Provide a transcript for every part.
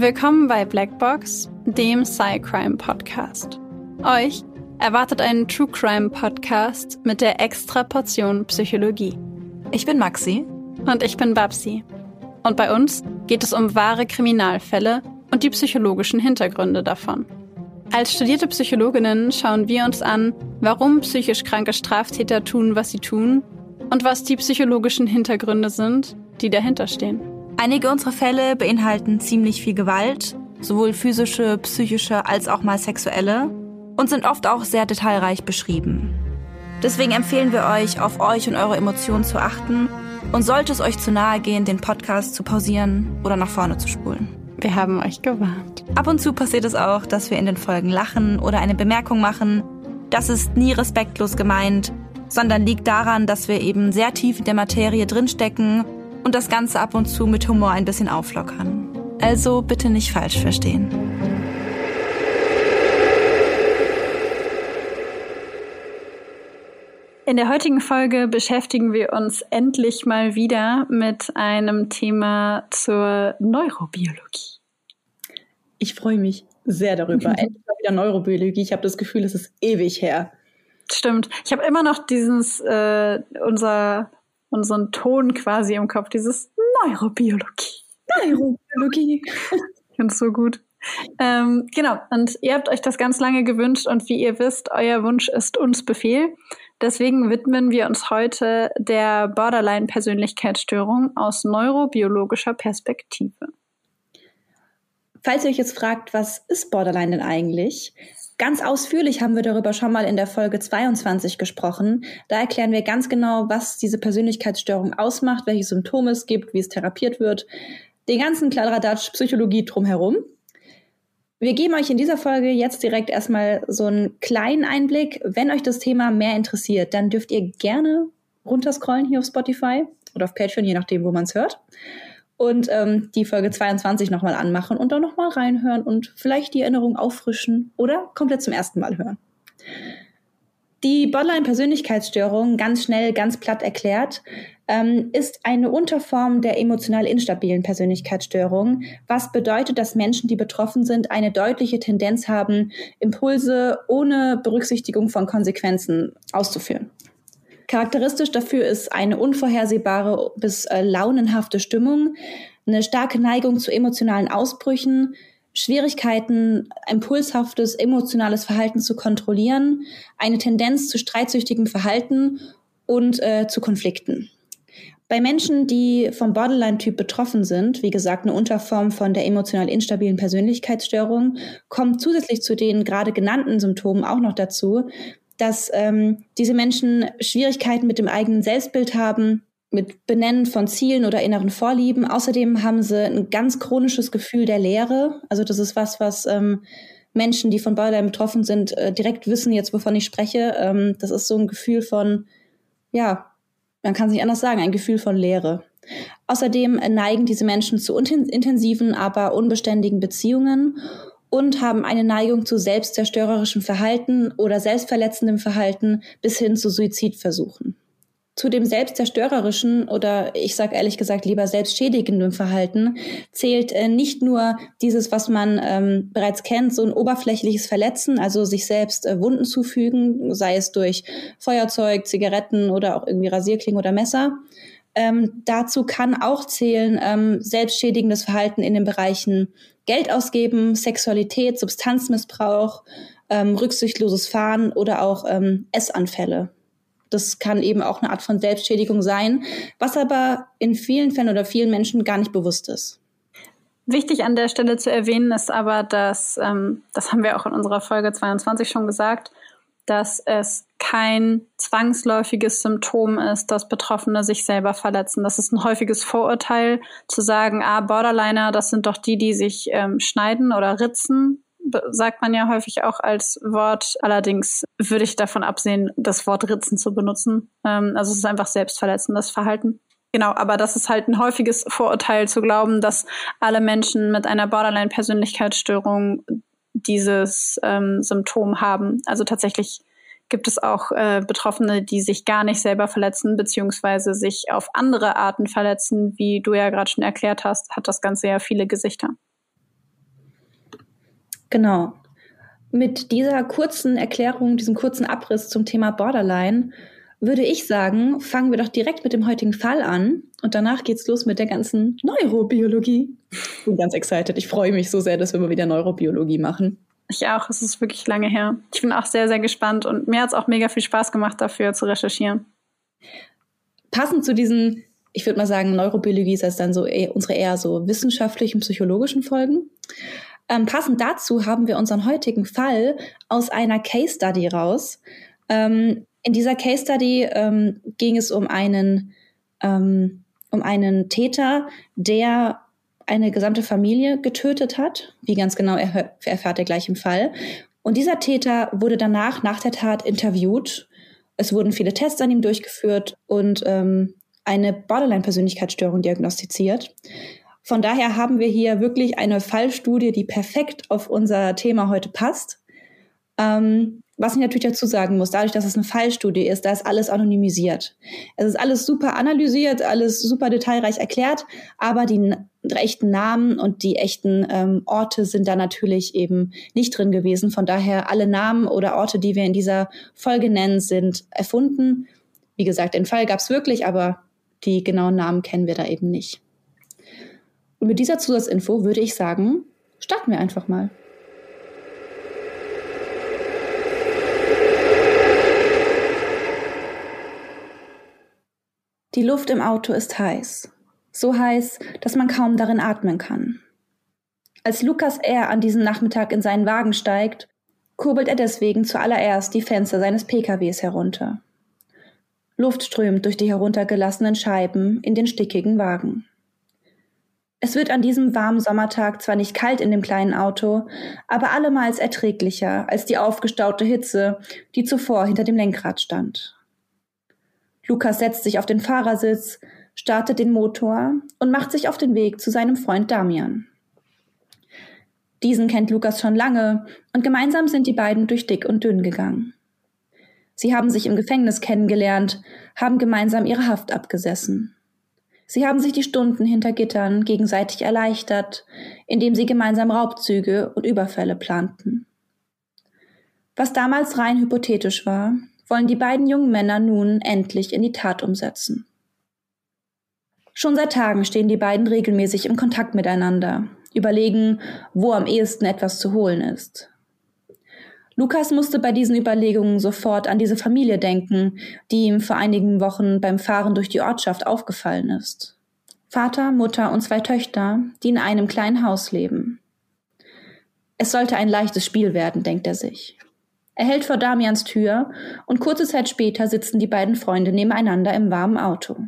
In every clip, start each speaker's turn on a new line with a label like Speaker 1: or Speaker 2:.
Speaker 1: Willkommen bei Blackbox, dem Cycrime Podcast. Euch erwartet einen True Crime Podcast mit der extra Portion Psychologie.
Speaker 2: Ich bin Maxi.
Speaker 1: Und ich bin Babsi. Und bei uns geht es um wahre Kriminalfälle und die psychologischen Hintergründe davon. Als studierte Psychologinnen schauen wir uns an, warum psychisch kranke Straftäter tun, was sie tun und was die psychologischen Hintergründe sind, die dahinter stehen.
Speaker 2: Einige unserer Fälle beinhalten ziemlich viel Gewalt, sowohl physische, psychische als auch mal sexuelle, und sind oft auch sehr detailreich beschrieben. Deswegen empfehlen wir euch, auf euch und eure Emotionen zu achten und sollte es euch zu nahe gehen, den Podcast zu pausieren oder nach vorne zu spulen.
Speaker 1: Wir haben euch gewarnt.
Speaker 2: Ab und zu passiert es auch, dass wir in den Folgen lachen oder eine Bemerkung machen. Das ist nie respektlos gemeint, sondern liegt daran, dass wir eben sehr tief in der Materie drinstecken und das Ganze ab und zu mit Humor ein bisschen auflockern. Also bitte nicht falsch verstehen.
Speaker 1: In der heutigen Folge beschäftigen wir uns endlich mal wieder mit einem Thema zur Neurobiologie.
Speaker 3: Ich freue mich sehr darüber. endlich mal wieder Neurobiologie. Ich habe das Gefühl, es ist ewig her.
Speaker 1: Stimmt. Ich habe immer noch dieses, äh, unser und so einen Ton quasi im Kopf, dieses Neurobiologie.
Speaker 3: Neurobiologie.
Speaker 1: ich finde es so gut. Ähm, genau, und ihr habt euch das ganz lange gewünscht und wie ihr wisst, euer Wunsch ist uns Befehl. Deswegen widmen wir uns heute der Borderline-Persönlichkeitsstörung aus neurobiologischer Perspektive.
Speaker 3: Falls ihr euch jetzt fragt, was ist Borderline denn eigentlich? Ganz ausführlich haben wir darüber schon mal in der Folge 22 gesprochen. Da erklären wir ganz genau, was diese Persönlichkeitsstörung ausmacht, welche Symptome es gibt, wie es therapiert wird. Den ganzen Kladderadatsch Psychologie drumherum. Wir geben euch in dieser Folge jetzt direkt erstmal so einen kleinen Einblick. Wenn euch das Thema mehr interessiert, dann dürft ihr gerne runterscrollen hier auf Spotify oder auf Patreon, je nachdem, wo man es hört und ähm, die Folge 22 nochmal anmachen und dann nochmal reinhören und vielleicht die Erinnerung auffrischen oder komplett zum ersten Mal hören. Die Borderline-Persönlichkeitsstörung, ganz schnell, ganz platt erklärt, ähm, ist eine Unterform der emotional instabilen Persönlichkeitsstörung, was bedeutet, dass Menschen, die betroffen sind, eine deutliche Tendenz haben, Impulse ohne Berücksichtigung von Konsequenzen auszuführen. Charakteristisch dafür ist eine unvorhersehbare bis äh, launenhafte Stimmung, eine starke Neigung zu emotionalen Ausbrüchen, Schwierigkeiten, impulshaftes emotionales Verhalten zu kontrollieren, eine Tendenz zu streitsüchtigem Verhalten und äh, zu Konflikten. Bei Menschen, die vom Borderline-Typ betroffen sind, wie gesagt eine Unterform von der emotional instabilen Persönlichkeitsstörung, kommt zusätzlich zu den gerade genannten Symptomen auch noch dazu, dass ähm, diese Menschen Schwierigkeiten mit dem eigenen Selbstbild haben, mit Benennen von Zielen oder inneren Vorlieben. Außerdem haben sie ein ganz chronisches Gefühl der Leere. Also das ist was, was ähm, Menschen, die von Borderline betroffen sind, äh, direkt wissen jetzt, wovon ich spreche. Ähm, das ist so ein Gefühl von, ja, man kann es nicht anders sagen, ein Gefühl von Leere. Außerdem neigen diese Menschen zu intensiven, aber unbeständigen Beziehungen und haben eine Neigung zu selbstzerstörerischem Verhalten oder selbstverletzendem Verhalten bis hin zu Suizidversuchen. Zu dem selbstzerstörerischen oder ich sage ehrlich gesagt lieber selbstschädigenden Verhalten zählt äh, nicht nur dieses, was man ähm, bereits kennt, so ein oberflächliches Verletzen, also sich selbst äh, Wunden zufügen, sei es durch Feuerzeug, Zigaretten oder auch irgendwie Rasierklingen oder Messer. Ähm, dazu kann auch zählen ähm, selbstschädigendes Verhalten in den Bereichen Geld ausgeben, Sexualität, Substanzmissbrauch, ähm, rücksichtsloses Fahren oder auch ähm, Essanfälle. Das kann eben auch eine Art von Selbstschädigung sein, was aber in vielen Fällen oder vielen Menschen gar nicht bewusst ist.
Speaker 1: Wichtig an der Stelle zu erwähnen ist aber, dass, ähm, das haben wir auch in unserer Folge 22 schon gesagt, dass es kein zwangsläufiges Symptom ist, dass Betroffene sich selber verletzen. Das ist ein häufiges Vorurteil, zu sagen, ah, Borderliner, das sind doch die, die sich ähm, schneiden oder ritzen, sagt man ja häufig auch als Wort. Allerdings würde ich davon absehen, das Wort ritzen zu benutzen. Ähm, also es ist einfach selbstverletzendes Verhalten. Genau, aber das ist halt ein häufiges Vorurteil zu glauben, dass alle Menschen mit einer Borderline-Persönlichkeitsstörung dieses ähm, Symptom haben. Also tatsächlich gibt es auch äh, Betroffene, die sich gar nicht selber verletzen, beziehungsweise sich auf andere Arten verletzen. Wie du ja gerade schon erklärt hast, hat das Ganze ja viele Gesichter.
Speaker 3: Genau. Mit dieser kurzen Erklärung, diesem kurzen Abriss zum Thema Borderline würde ich sagen, fangen wir doch direkt mit dem heutigen Fall an und danach geht's los mit der ganzen Neurobiologie. Ich bin ganz excited. Ich freue mich so sehr, dass wir mal wieder Neurobiologie machen.
Speaker 1: Ich auch. Es ist wirklich lange her. Ich bin auch sehr, sehr gespannt und mir hat es auch mega viel Spaß gemacht, dafür zu recherchieren.
Speaker 3: Passend zu diesen, ich würde mal sagen, Neurobiologie ist das dann so eher, unsere eher so wissenschaftlichen, psychologischen Folgen. Ähm, passend dazu haben wir unseren heutigen Fall aus einer Case Study raus. Ähm, in dieser Case Study ähm, ging es um einen, ähm, um einen Täter, der eine gesamte Familie getötet hat. Wie ganz genau er, erfährt er gleich im Fall. Und dieser Täter wurde danach, nach der Tat, interviewt. Es wurden viele Tests an ihm durchgeführt und ähm, eine Borderline-Persönlichkeitsstörung diagnostiziert. Von daher haben wir hier wirklich eine Fallstudie, die perfekt auf unser Thema heute passt. Ähm, was ich natürlich dazu sagen muss, dadurch, dass es eine Fallstudie ist, da ist alles anonymisiert. Es ist alles super analysiert, alles super detailreich erklärt, aber die echten Namen und die echten ähm, Orte sind da natürlich eben nicht drin gewesen. Von daher alle Namen oder Orte, die wir in dieser Folge nennen, sind erfunden. Wie gesagt, den Fall gab es wirklich, aber die genauen Namen kennen wir da eben nicht. Und mit dieser Zusatzinfo würde ich sagen, starten wir einfach mal. Die Luft im Auto ist heiß. So heiß, dass man kaum darin atmen kann. Als Lukas R. an diesem Nachmittag in seinen Wagen steigt, kurbelt er deswegen zuallererst die Fenster seines PKWs herunter. Luft strömt durch die heruntergelassenen Scheiben in den stickigen Wagen. Es wird an diesem warmen Sommertag zwar nicht kalt in dem kleinen Auto, aber allemals erträglicher als die aufgestaute Hitze, die zuvor hinter dem Lenkrad stand. Lukas setzt sich auf den Fahrersitz, startet den Motor und macht sich auf den Weg zu seinem Freund Damian. Diesen kennt Lukas schon lange und gemeinsam sind die beiden durch dick und dünn gegangen. Sie haben sich im Gefängnis kennengelernt, haben gemeinsam ihre Haft abgesessen. Sie haben sich die Stunden hinter Gittern gegenseitig erleichtert, indem sie gemeinsam Raubzüge und Überfälle planten. Was damals rein hypothetisch war, wollen die beiden jungen Männer nun endlich in die Tat umsetzen. Schon seit Tagen stehen die beiden regelmäßig im Kontakt miteinander, überlegen, wo am ehesten etwas zu holen ist. Lukas musste bei diesen Überlegungen sofort an diese Familie denken, die ihm vor einigen Wochen beim Fahren durch die Ortschaft aufgefallen ist. Vater, Mutter und zwei Töchter, die in einem kleinen Haus leben. Es sollte ein leichtes Spiel werden, denkt er sich. Er hält vor Damians Tür und kurze Zeit später sitzen die beiden Freunde nebeneinander im warmen Auto.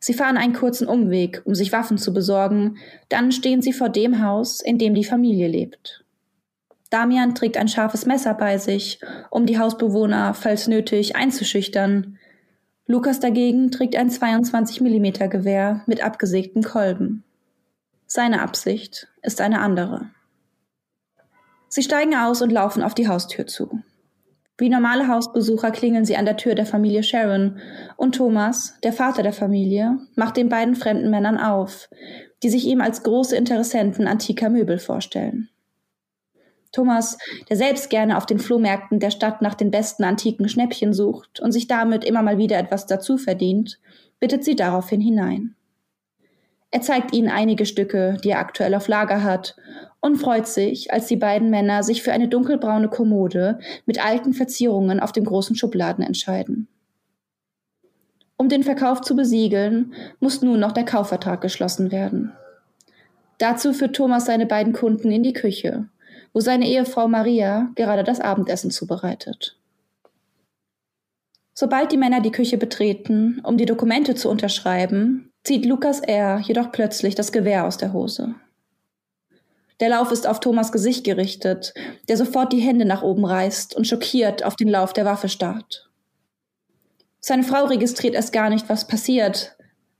Speaker 3: Sie fahren einen kurzen Umweg, um sich Waffen zu besorgen, dann stehen sie vor dem Haus, in dem die Familie lebt. Damian trägt ein scharfes Messer bei sich, um die Hausbewohner, falls nötig, einzuschüchtern. Lukas dagegen trägt ein 22 mm Gewehr mit abgesägtem Kolben. Seine Absicht ist eine andere. Sie steigen aus und laufen auf die Haustür zu. Wie normale Hausbesucher klingeln sie an der Tür der Familie Sharon und Thomas, der Vater der Familie, macht den beiden fremden Männern auf, die sich ihm als große Interessenten antiker Möbel vorstellen. Thomas, der selbst gerne auf den Flohmärkten der Stadt nach den besten antiken Schnäppchen sucht und sich damit immer mal wieder etwas dazu verdient, bittet sie daraufhin hinein. Er zeigt ihnen einige Stücke, die er aktuell auf Lager hat, und freut sich, als die beiden Männer sich für eine dunkelbraune Kommode mit alten Verzierungen auf dem großen Schubladen entscheiden. Um den Verkauf zu besiegeln, muss nun noch der Kaufvertrag geschlossen werden. Dazu führt Thomas seine beiden Kunden in die Küche, wo seine Ehefrau Maria gerade das Abendessen zubereitet. Sobald die Männer die Küche betreten, um die Dokumente zu unterschreiben, zieht Lukas R. jedoch plötzlich das Gewehr aus der Hose. Der Lauf ist auf Thomas Gesicht gerichtet, der sofort die Hände nach oben reißt und schockiert auf den Lauf der Waffe starrt. Seine Frau registriert erst gar nicht, was passiert.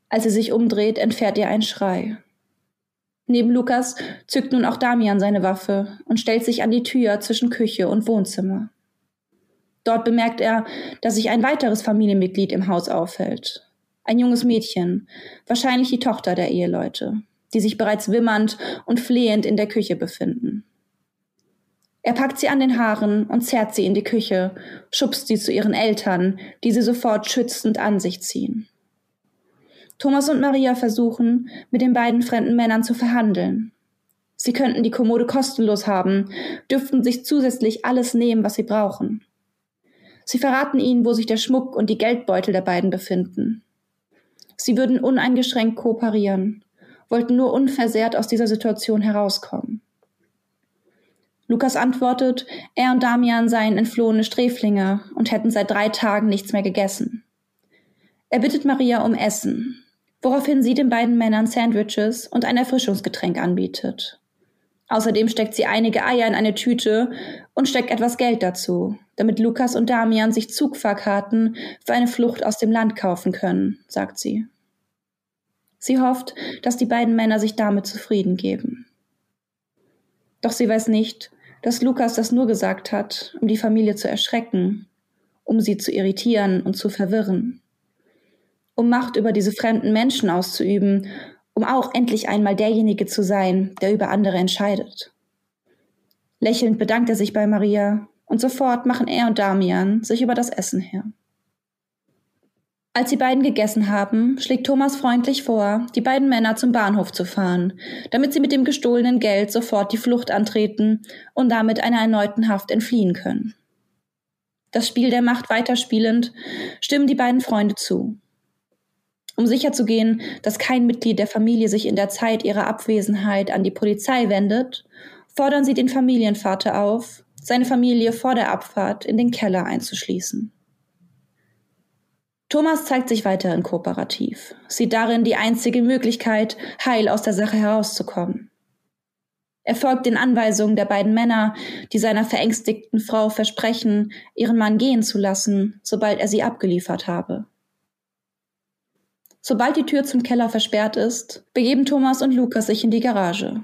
Speaker 3: Als sie sich umdreht, entfährt ihr ein Schrei. Neben Lukas zückt nun auch Damian seine Waffe und stellt sich an die Tür zwischen Küche und Wohnzimmer. Dort bemerkt er, dass sich ein weiteres Familienmitglied im Haus aufhält. Ein junges Mädchen, wahrscheinlich die Tochter der Eheleute die sich bereits wimmernd und flehend in der Küche befinden. Er packt sie an den Haaren und zerrt sie in die Küche, schubst sie zu ihren Eltern, die sie sofort schützend an sich ziehen. Thomas und Maria versuchen, mit den beiden fremden Männern zu verhandeln. Sie könnten die Kommode kostenlos haben, dürften sich zusätzlich alles nehmen, was sie brauchen. Sie verraten ihnen, wo sich der Schmuck und die Geldbeutel der beiden befinden. Sie würden uneingeschränkt kooperieren, wollten nur unversehrt aus dieser Situation herauskommen. Lukas antwortet, er und Damian seien entflohene Sträflinge und hätten seit drei Tagen nichts mehr gegessen. Er bittet Maria um Essen, woraufhin sie den beiden Männern Sandwiches und ein Erfrischungsgetränk anbietet. Außerdem steckt sie einige Eier in eine Tüte und steckt etwas Geld dazu, damit Lukas und Damian sich Zugfahrkarten für eine Flucht aus dem Land kaufen können, sagt sie. Sie hofft, dass die beiden Männer sich damit zufrieden geben. Doch sie weiß nicht, dass Lukas das nur gesagt hat, um die Familie zu erschrecken, um sie zu irritieren und zu verwirren, um Macht über diese fremden Menschen auszuüben, um auch endlich einmal derjenige zu sein, der über andere entscheidet. Lächelnd bedankt er sich bei Maria und sofort machen er und Damian sich über das Essen her. Als die beiden gegessen haben, schlägt Thomas freundlich vor, die beiden Männer zum Bahnhof zu fahren, damit sie mit dem gestohlenen Geld sofort die Flucht antreten und damit einer erneuten Haft entfliehen können. Das Spiel der Macht weiterspielend, stimmen die beiden Freunde zu. Um sicherzugehen, dass kein Mitglied der Familie sich in der Zeit ihrer Abwesenheit an die Polizei wendet, fordern sie den Familienvater auf, seine Familie vor der Abfahrt in den Keller einzuschließen. Thomas zeigt sich weiterhin kooperativ, sieht darin die einzige Möglichkeit, heil aus der Sache herauszukommen. Er folgt den Anweisungen der beiden Männer, die seiner verängstigten Frau versprechen, ihren Mann gehen zu lassen, sobald er sie abgeliefert habe. Sobald die Tür zum Keller versperrt ist, begeben Thomas und Lukas sich in die Garage.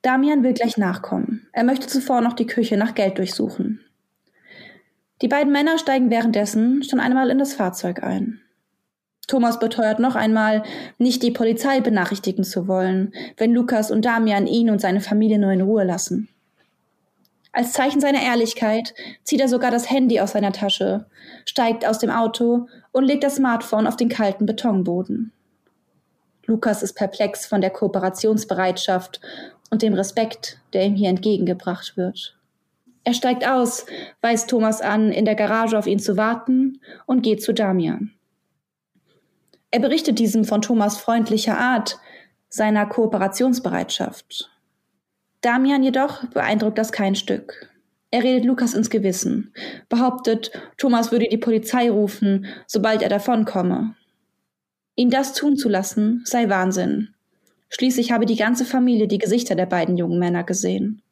Speaker 3: Damian will gleich nachkommen. Er möchte zuvor noch die Küche nach Geld durchsuchen. Die beiden Männer steigen währenddessen schon einmal in das Fahrzeug ein. Thomas beteuert noch einmal, nicht die Polizei benachrichtigen zu wollen, wenn Lukas und Damian ihn und seine Familie nur in Ruhe lassen. Als Zeichen seiner Ehrlichkeit zieht er sogar das Handy aus seiner Tasche, steigt aus dem Auto und legt das Smartphone auf den kalten Betonboden. Lukas ist perplex von der Kooperationsbereitschaft und dem Respekt, der ihm hier entgegengebracht wird. Er steigt aus, weist Thomas an, in der Garage auf ihn zu warten und geht zu Damian. Er berichtet diesem von Thomas freundlicher Art, seiner Kooperationsbereitschaft. Damian jedoch beeindruckt das kein Stück. Er redet Lukas ins Gewissen, behauptet, Thomas würde die Polizei rufen, sobald er davonkomme. Ihn das tun zu lassen, sei Wahnsinn. Schließlich habe die ganze Familie die Gesichter der beiden jungen Männer gesehen.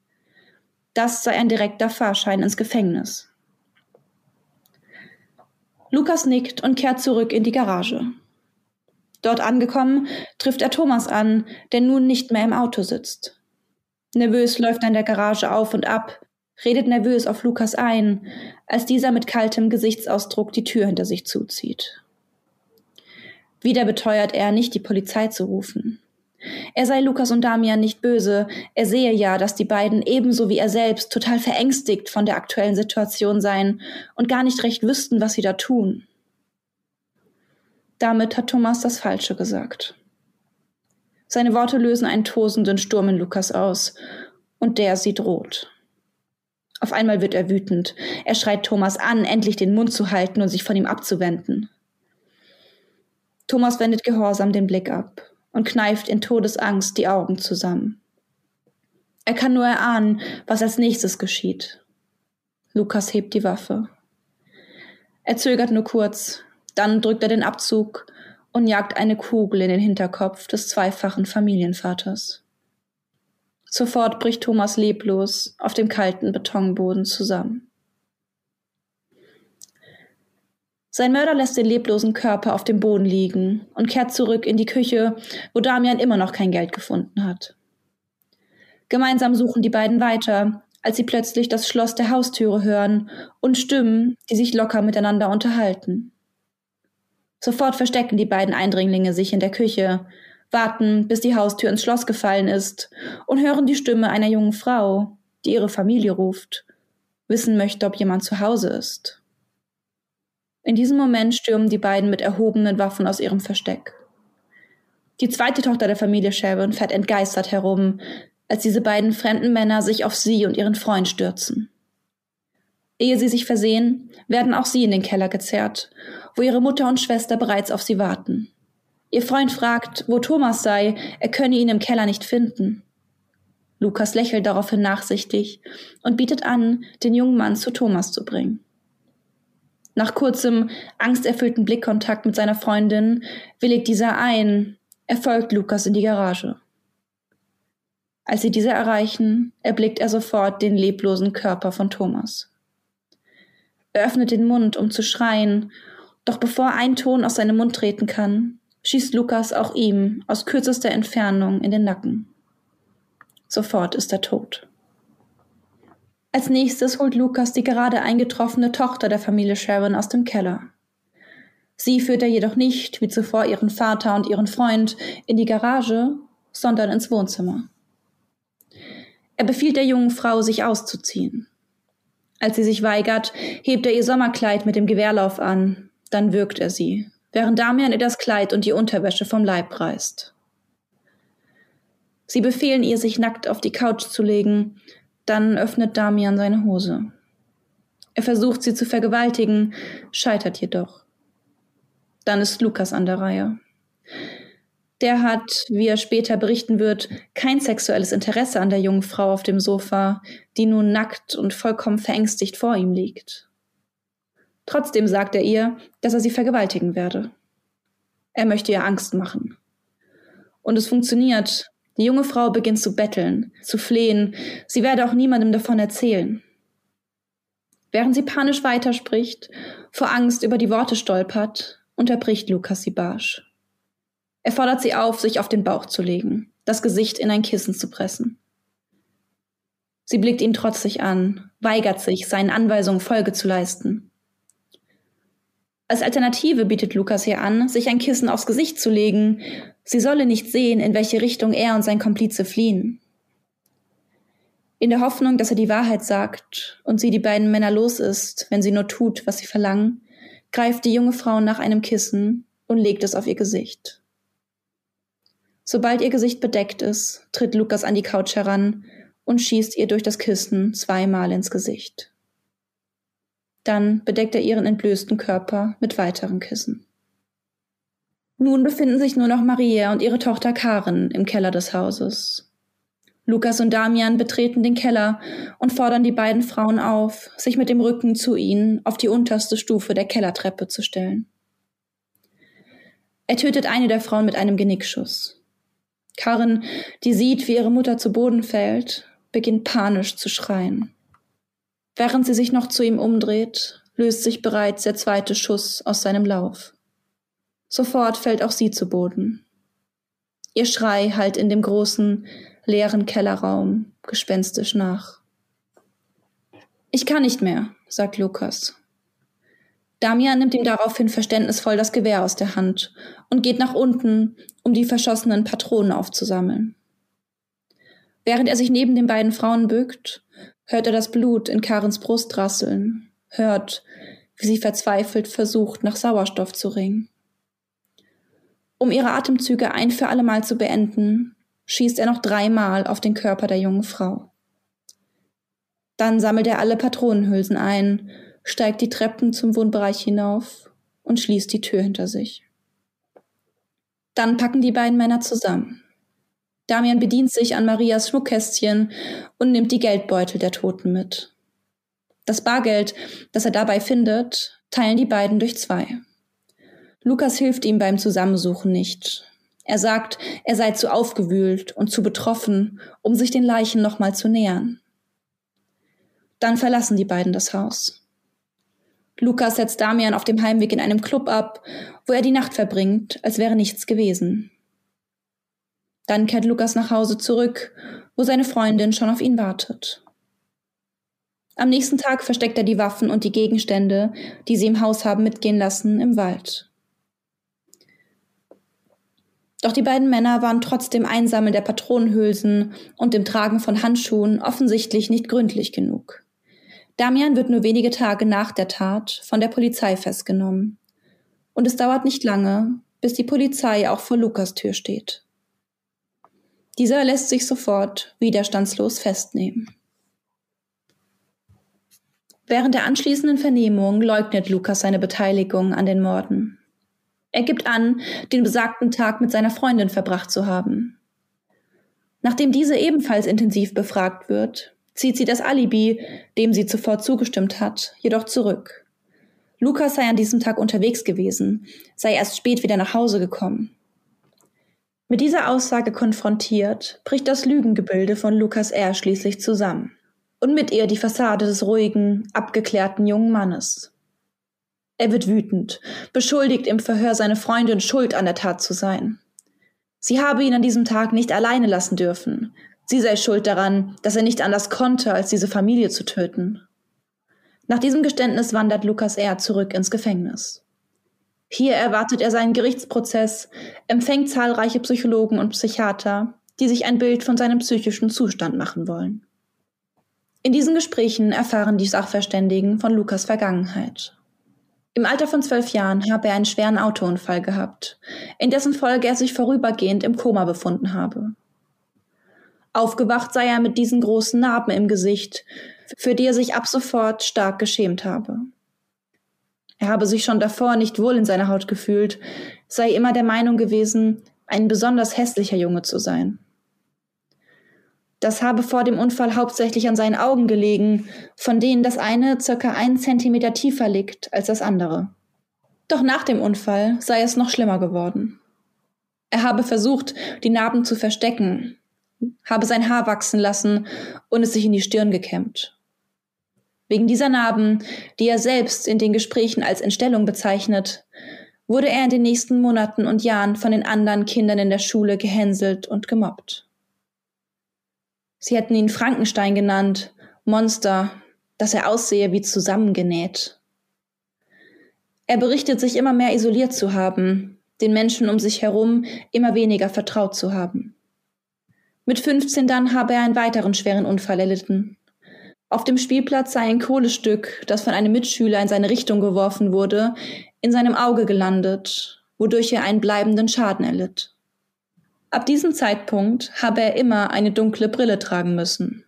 Speaker 3: Das sei ein direkter Fahrschein ins Gefängnis. Lukas nickt und kehrt zurück in die Garage. Dort angekommen, trifft er Thomas an, der nun nicht mehr im Auto sitzt. Nervös läuft er in der Garage auf und ab, redet nervös auf Lukas ein, als dieser mit kaltem Gesichtsausdruck die Tür hinter sich zuzieht. Wieder beteuert er, nicht die Polizei zu rufen. Er sei Lukas und Damian nicht böse, er sehe ja, dass die beiden ebenso wie er selbst total verängstigt von der aktuellen Situation seien und gar nicht recht wüssten, was sie da tun. Damit hat Thomas das Falsche gesagt. Seine Worte lösen einen tosenden Sturm in Lukas aus, und der sieht rot. Auf einmal wird er wütend. Er schreit Thomas an, endlich den Mund zu halten und sich von ihm abzuwenden. Thomas wendet gehorsam den Blick ab und kneift in Todesangst die Augen zusammen. Er kann nur erahnen, was als nächstes geschieht. Lukas hebt die Waffe. Er zögert nur kurz, dann drückt er den Abzug und jagt eine Kugel in den Hinterkopf des zweifachen Familienvaters. Sofort bricht Thomas leblos auf dem kalten Betonboden zusammen. Sein Mörder lässt den leblosen Körper auf dem Boden liegen und kehrt zurück in die Küche, wo Damian immer noch kein Geld gefunden hat. Gemeinsam suchen die beiden weiter, als sie plötzlich das Schloss der Haustüre hören und Stimmen, die sich locker miteinander unterhalten. Sofort verstecken die beiden Eindringlinge sich in der Küche, warten, bis die Haustür ins Schloss gefallen ist und hören die Stimme einer jungen Frau, die ihre Familie ruft, wissen möchte, ob jemand zu Hause ist. In diesem Moment stürmen die beiden mit erhobenen Waffen aus ihrem Versteck. Die zweite Tochter der Familie Sharon fährt entgeistert herum, als diese beiden fremden Männer sich auf sie und ihren Freund stürzen. Ehe sie sich versehen, werden auch sie in den Keller gezerrt, wo ihre Mutter und Schwester bereits auf sie warten. Ihr Freund fragt, wo Thomas sei, er könne ihn im Keller nicht finden. Lukas lächelt daraufhin nachsichtig und bietet an, den jungen Mann zu Thomas zu bringen. Nach kurzem, angsterfüllten Blickkontakt mit seiner Freundin willigt dieser ein, er folgt Lukas in die Garage. Als sie diese erreichen, erblickt er sofort den leblosen Körper von Thomas. Er öffnet den Mund, um zu schreien, doch bevor ein Ton aus seinem Mund treten kann, schießt Lukas auch ihm aus kürzester Entfernung in den Nacken. Sofort ist er tot. Als nächstes holt Lukas die gerade eingetroffene Tochter der Familie Sharon aus dem Keller. Sie führt er jedoch nicht, wie zuvor ihren Vater und ihren Freund, in die Garage, sondern ins Wohnzimmer. Er befiehlt der jungen Frau, sich auszuziehen. Als sie sich weigert, hebt er ihr Sommerkleid mit dem Gewehrlauf an, dann wirkt er sie, während Damian ihr das Kleid und die Unterwäsche vom Leib reißt. Sie befehlen ihr, sich nackt auf die Couch zu legen, dann öffnet Damian seine Hose. Er versucht sie zu vergewaltigen, scheitert jedoch. Dann ist Lukas an der Reihe. Der hat, wie er später berichten wird, kein sexuelles Interesse an der jungen Frau auf dem Sofa, die nun nackt und vollkommen verängstigt vor ihm liegt. Trotzdem sagt er ihr, dass er sie vergewaltigen werde. Er möchte ihr Angst machen. Und es funktioniert. Die junge Frau beginnt zu betteln, zu flehen, sie werde auch niemandem davon erzählen. Während sie panisch weiterspricht, vor Angst über die Worte stolpert, unterbricht Lukas sie barsch. Er fordert sie auf, sich auf den Bauch zu legen, das Gesicht in ein Kissen zu pressen. Sie blickt ihn trotzig an, weigert sich, seinen Anweisungen Folge zu leisten. Als Alternative bietet Lukas ihr an, sich ein Kissen aufs Gesicht zu legen. Sie solle nicht sehen, in welche Richtung er und sein Komplize fliehen. In der Hoffnung, dass er die Wahrheit sagt und sie die beiden Männer los ist, wenn sie nur tut, was sie verlangen, greift die junge Frau nach einem Kissen und legt es auf ihr Gesicht. Sobald ihr Gesicht bedeckt ist, tritt Lukas an die Couch heran und schießt ihr durch das Kissen zweimal ins Gesicht. Dann bedeckt er ihren entblößten Körper mit weiteren Kissen. Nun befinden sich nur noch Maria und ihre Tochter Karen im Keller des Hauses. Lukas und Damian betreten den Keller und fordern die beiden Frauen auf, sich mit dem Rücken zu ihnen auf die unterste Stufe der Kellertreppe zu stellen. Er tötet eine der Frauen mit einem Genickschuss. Karen, die sieht, wie ihre Mutter zu Boden fällt, beginnt panisch zu schreien. Während sie sich noch zu ihm umdreht, löst sich bereits der zweite Schuss aus seinem Lauf. Sofort fällt auch sie zu Boden. Ihr Schrei hallt in dem großen, leeren Kellerraum gespenstisch nach. Ich kann nicht mehr, sagt Lukas. Damian nimmt ihm daraufhin verständnisvoll das Gewehr aus der Hand und geht nach unten, um die verschossenen Patronen aufzusammeln. Während er sich neben den beiden Frauen bückt, hört er das Blut in Karens Brust rasseln, hört, wie sie verzweifelt versucht, nach Sauerstoff zu ringen. Um ihre Atemzüge ein für allemal zu beenden, schießt er noch dreimal auf den Körper der jungen Frau. Dann sammelt er alle Patronenhülsen ein, steigt die Treppen zum Wohnbereich hinauf und schließt die Tür hinter sich. Dann packen die beiden Männer zusammen. Damian bedient sich an Marias Schmuckkästchen und nimmt die Geldbeutel der Toten mit. Das Bargeld, das er dabei findet, teilen die beiden durch zwei. Lukas hilft ihm beim Zusammensuchen nicht, er sagt, er sei zu aufgewühlt und zu betroffen, um sich den Leichen nochmal zu nähern. Dann verlassen die beiden das Haus. Lukas setzt Damian auf dem Heimweg in einem Club ab, wo er die Nacht verbringt, als wäre nichts gewesen. Dann kehrt Lukas nach Hause zurück, wo seine Freundin schon auf ihn wartet. Am nächsten Tag versteckt er die Waffen und die Gegenstände, die sie im Haus haben mitgehen lassen, im Wald. Doch die beiden Männer waren trotz dem Einsammeln der Patronenhülsen und dem Tragen von Handschuhen offensichtlich nicht gründlich genug. Damian wird nur wenige Tage nach der Tat von der Polizei festgenommen. Und es dauert nicht lange, bis die Polizei auch vor Lukas Tür steht. Dieser lässt sich sofort widerstandslos festnehmen. Während der anschließenden Vernehmung leugnet Lukas seine Beteiligung an den Morden. Er gibt an, den besagten Tag mit seiner Freundin verbracht zu haben. Nachdem diese ebenfalls intensiv befragt wird, zieht sie das Alibi, dem sie zuvor zugestimmt hat, jedoch zurück. Lukas sei an diesem Tag unterwegs gewesen, sei erst spät wieder nach Hause gekommen. Mit dieser Aussage konfrontiert, bricht das Lügengebilde von Lukas R. schließlich zusammen. Und mit ihr die Fassade des ruhigen, abgeklärten jungen Mannes. Er wird wütend, beschuldigt im Verhör seine Freundin schuld an der Tat zu sein. Sie habe ihn an diesem Tag nicht alleine lassen dürfen, Sie sei schuld daran, dass er nicht anders konnte, als diese Familie zu töten. Nach diesem Geständnis wandert Lukas R. zurück ins Gefängnis. Hier erwartet er seinen Gerichtsprozess, empfängt zahlreiche Psychologen und Psychiater, die sich ein Bild von seinem psychischen Zustand machen wollen. In diesen Gesprächen erfahren die Sachverständigen von Lukas Vergangenheit. Im Alter von zwölf Jahren habe er einen schweren Autounfall gehabt, in dessen Folge er sich vorübergehend im Koma befunden habe. Aufgewacht sei er mit diesen großen Narben im Gesicht, für die er sich ab sofort stark geschämt habe. Er habe sich schon davor nicht wohl in seiner Haut gefühlt, sei immer der Meinung gewesen, ein besonders hässlicher Junge zu sein. Das habe vor dem Unfall hauptsächlich an seinen Augen gelegen, von denen das eine circa einen Zentimeter tiefer liegt als das andere. Doch nach dem Unfall sei es noch schlimmer geworden. Er habe versucht, die Narben zu verstecken, habe sein Haar wachsen lassen und es sich in die Stirn gekämmt. Wegen dieser Narben, die er selbst in den Gesprächen als Entstellung bezeichnet, wurde er in den nächsten Monaten und Jahren von den anderen Kindern in der Schule gehänselt und gemobbt. Sie hätten ihn Frankenstein genannt, Monster, dass er aussehe wie zusammengenäht. Er berichtet sich immer mehr isoliert zu haben, den Menschen um sich herum immer weniger vertraut zu haben. Mit 15 dann habe er einen weiteren schweren Unfall erlitten. Auf dem Spielplatz sei ein Kohlestück, das von einem Mitschüler in seine Richtung geworfen wurde, in seinem Auge gelandet, wodurch er einen bleibenden Schaden erlitt. Ab diesem Zeitpunkt habe er immer eine dunkle Brille tragen müssen,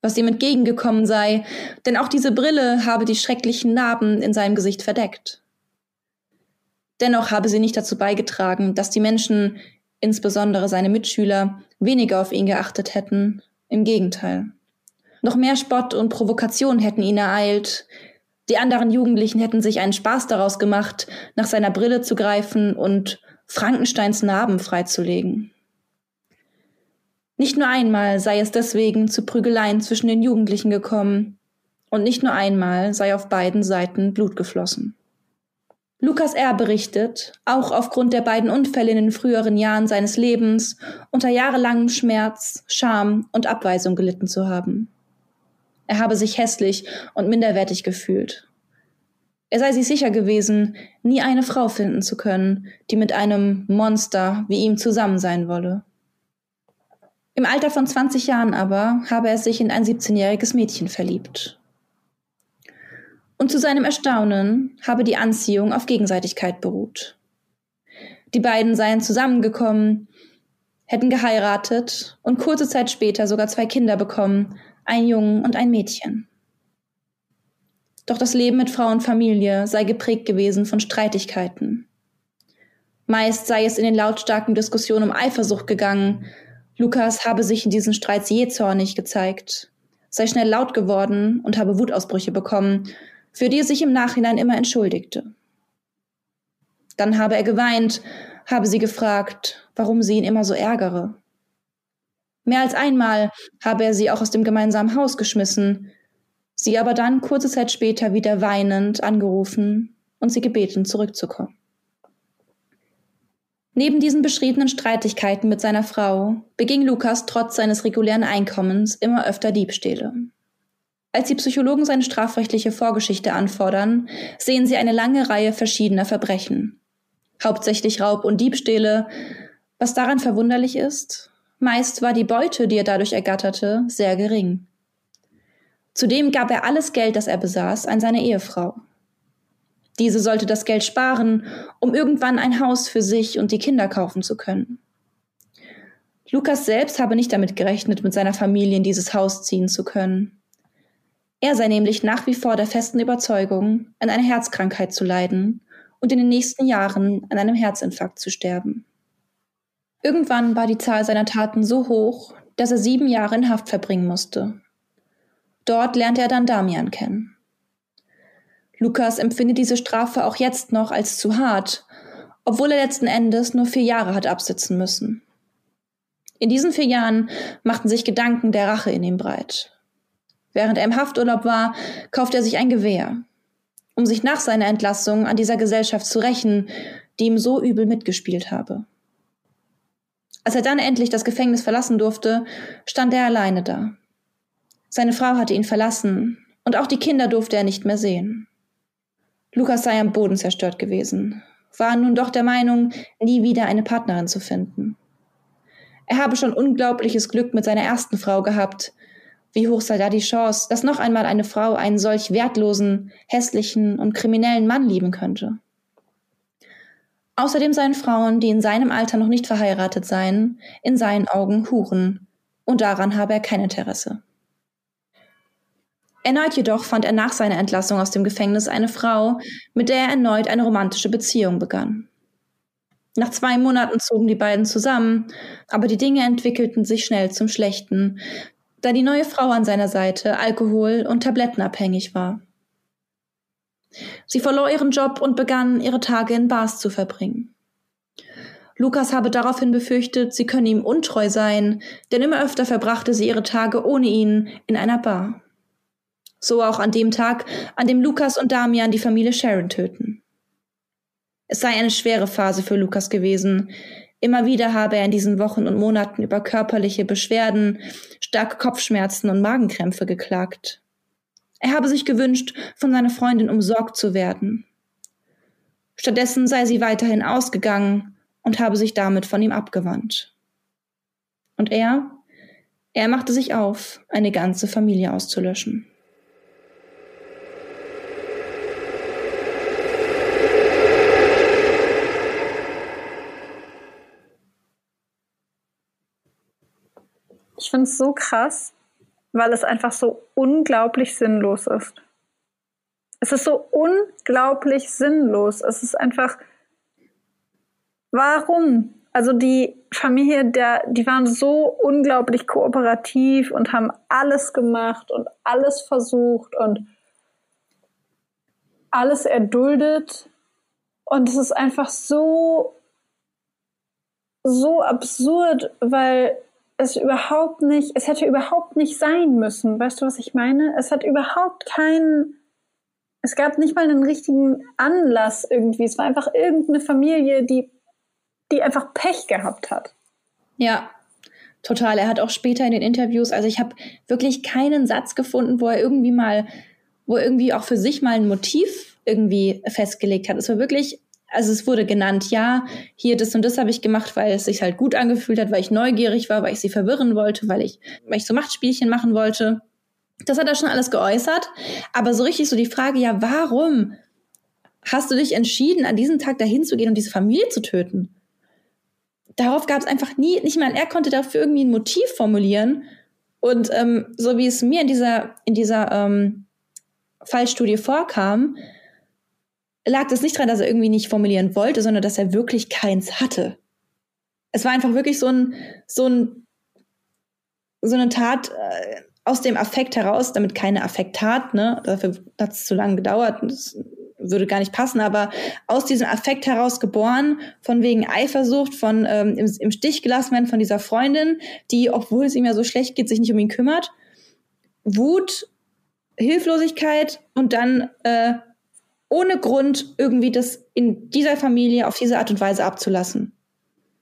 Speaker 3: was ihm entgegengekommen sei, denn auch diese Brille habe die schrecklichen Narben in seinem Gesicht verdeckt. Dennoch habe sie nicht dazu beigetragen, dass die Menschen, insbesondere seine Mitschüler, weniger auf ihn geachtet hätten. Im Gegenteil. Noch mehr Spott und Provokation hätten ihn ereilt. Die anderen Jugendlichen hätten sich einen Spaß daraus gemacht, nach seiner Brille zu greifen und Frankensteins Narben freizulegen. Nicht nur einmal sei es deswegen zu Prügeleien zwischen den Jugendlichen gekommen, und nicht nur einmal sei auf beiden Seiten Blut geflossen. Lukas R. berichtet, auch aufgrund der beiden Unfälle in den früheren Jahren seines Lebens unter jahrelangem Schmerz, Scham und Abweisung gelitten zu haben. Er habe sich hässlich und minderwertig gefühlt. Er sei sich sicher gewesen, nie eine Frau finden zu können, die mit einem Monster wie ihm zusammen sein wolle. Im Alter von 20 Jahren aber habe er sich in ein 17-jähriges Mädchen verliebt und zu seinem Erstaunen habe die Anziehung auf Gegenseitigkeit beruht. Die beiden seien zusammengekommen, hätten geheiratet und kurze Zeit später sogar zwei Kinder bekommen, ein Jungen und ein Mädchen. Doch das Leben mit Frau und Familie sei geprägt gewesen von Streitigkeiten. Meist sei es in den lautstarken Diskussionen um Eifersucht gegangen. Lukas habe sich in diesen Streits jähzornig gezeigt, sei schnell laut geworden und habe Wutausbrüche bekommen für die er sich im Nachhinein immer entschuldigte. Dann habe er geweint, habe sie gefragt, warum sie ihn immer so ärgere. Mehr als einmal habe er sie auch aus dem gemeinsamen Haus geschmissen, sie aber dann kurze Zeit später wieder weinend angerufen und sie gebeten, zurückzukommen. Neben diesen beschriebenen Streitigkeiten mit seiner Frau beging Lukas trotz seines regulären Einkommens immer öfter Diebstähle. Als die Psychologen seine strafrechtliche Vorgeschichte anfordern, sehen sie eine lange Reihe verschiedener Verbrechen. Hauptsächlich Raub und Diebstähle, Was daran verwunderlich ist, meist war die Beute, die er dadurch ergatterte, sehr gering. Zudem gab er alles Geld, das er besaß, an seine Ehefrau. Diese sollte das Geld sparen, um irgendwann ein Haus für sich und die Kinder kaufen zu können. Lukas selbst habe nicht damit gerechnet, mit seiner Familie in dieses Haus ziehen zu können. Er sei nämlich nach wie vor der festen Überzeugung, an einer Herzkrankheit zu leiden und in den nächsten Jahren an einem Herzinfarkt zu sterben. Irgendwann war die Zahl seiner Taten so hoch, dass er sieben Jahre in Haft verbringen musste. Dort lernte er dann Damian kennen. Lukas empfindet diese Strafe auch jetzt noch als zu hart, obwohl er letzten Endes nur vier Jahre hat absitzen müssen. In diesen vier Jahren machten sich Gedanken der Rache in ihm breit. Während er im Hafturlaub war, kaufte er sich ein Gewehr, um sich nach seiner Entlassung an dieser Gesellschaft zu rächen, die ihm so übel mitgespielt habe. Als er dann endlich das Gefängnis verlassen durfte, stand er alleine da. Seine Frau hatte ihn verlassen, und auch die Kinder durfte er nicht mehr sehen. Lukas sei am Boden zerstört gewesen, war nun doch der Meinung, nie wieder eine Partnerin zu finden. Er habe schon unglaubliches Glück mit seiner ersten Frau gehabt. Wie hoch sei da die Chance, dass noch einmal eine Frau einen solch wertlosen, hässlichen und kriminellen Mann lieben könnte? Außerdem seien Frauen, die in seinem Alter noch nicht verheiratet seien, in seinen Augen Huren, und daran habe er kein Interesse. Erneut jedoch fand er nach seiner Entlassung aus dem Gefängnis eine Frau, mit der er erneut eine romantische Beziehung begann. Nach zwei Monaten zogen die beiden zusammen, aber die Dinge entwickelten sich schnell zum Schlechten, da die neue Frau an seiner Seite alkohol- und tablettenabhängig war. Sie verlor ihren Job und begann, ihre Tage in Bars zu verbringen. Lukas habe daraufhin befürchtet, sie könne ihm untreu sein, denn immer öfter verbrachte sie ihre Tage ohne ihn in einer Bar. So auch an dem Tag, an dem Lukas und Damian die Familie Sharon töten. Es sei eine schwere Phase für Lukas gewesen. Immer wieder habe er in diesen Wochen und Monaten über körperliche Beschwerden, starke Kopfschmerzen und Magenkrämpfe geklagt. Er habe sich gewünscht, von seiner Freundin umsorgt zu werden. Stattdessen sei sie weiterhin ausgegangen und habe sich damit von ihm abgewandt. Und er? Er machte sich auf, eine ganze Familie auszulöschen.
Speaker 1: Ich finde es so krass, weil es einfach so unglaublich sinnlos ist. Es ist so unglaublich sinnlos. Es ist einfach, warum? Also die Familie, der, die waren so unglaublich kooperativ und haben alles gemacht und alles versucht und alles erduldet. Und es ist einfach so, so absurd, weil es überhaupt nicht, es hätte überhaupt nicht sein müssen. Weißt du, was ich meine? Es hat überhaupt keinen, es gab nicht mal einen richtigen Anlass irgendwie. Es war einfach irgendeine Familie, die, die einfach Pech gehabt hat.
Speaker 3: Ja, total. Er hat auch später in den Interviews, also ich habe wirklich keinen Satz gefunden, wo er irgendwie mal, wo er irgendwie auch für sich mal ein Motiv irgendwie festgelegt hat. Es war wirklich also es wurde genannt, ja, hier das und das habe ich gemacht, weil es sich halt gut angefühlt hat, weil ich neugierig war, weil ich sie verwirren wollte, weil ich, weil ich so Machtspielchen machen wollte. Das hat er schon alles geäußert. Aber so richtig so die Frage, ja, warum hast du dich entschieden, an diesem Tag dahin zu gehen und diese Familie zu töten? Darauf gab es einfach nie, nicht mal, er konnte dafür irgendwie ein Motiv formulieren. Und ähm, so wie es mir in dieser, in dieser ähm, Fallstudie vorkam, lag das nicht daran, dass er irgendwie nicht formulieren wollte, sondern dass er wirklich keins hatte. Es war einfach wirklich so ein, so ein, so eine Tat äh, aus dem Affekt heraus, damit keine Affektat, ne, dafür hat es zu lange gedauert, das würde gar nicht passen, aber aus diesem Affekt heraus geboren, von wegen Eifersucht, von ähm, im, im Stich gelassen werden von dieser Freundin, die, obwohl es ihm ja so schlecht geht, sich nicht um ihn kümmert. Wut, Hilflosigkeit und dann äh, ohne Grund irgendwie das in dieser Familie auf diese Art und Weise abzulassen.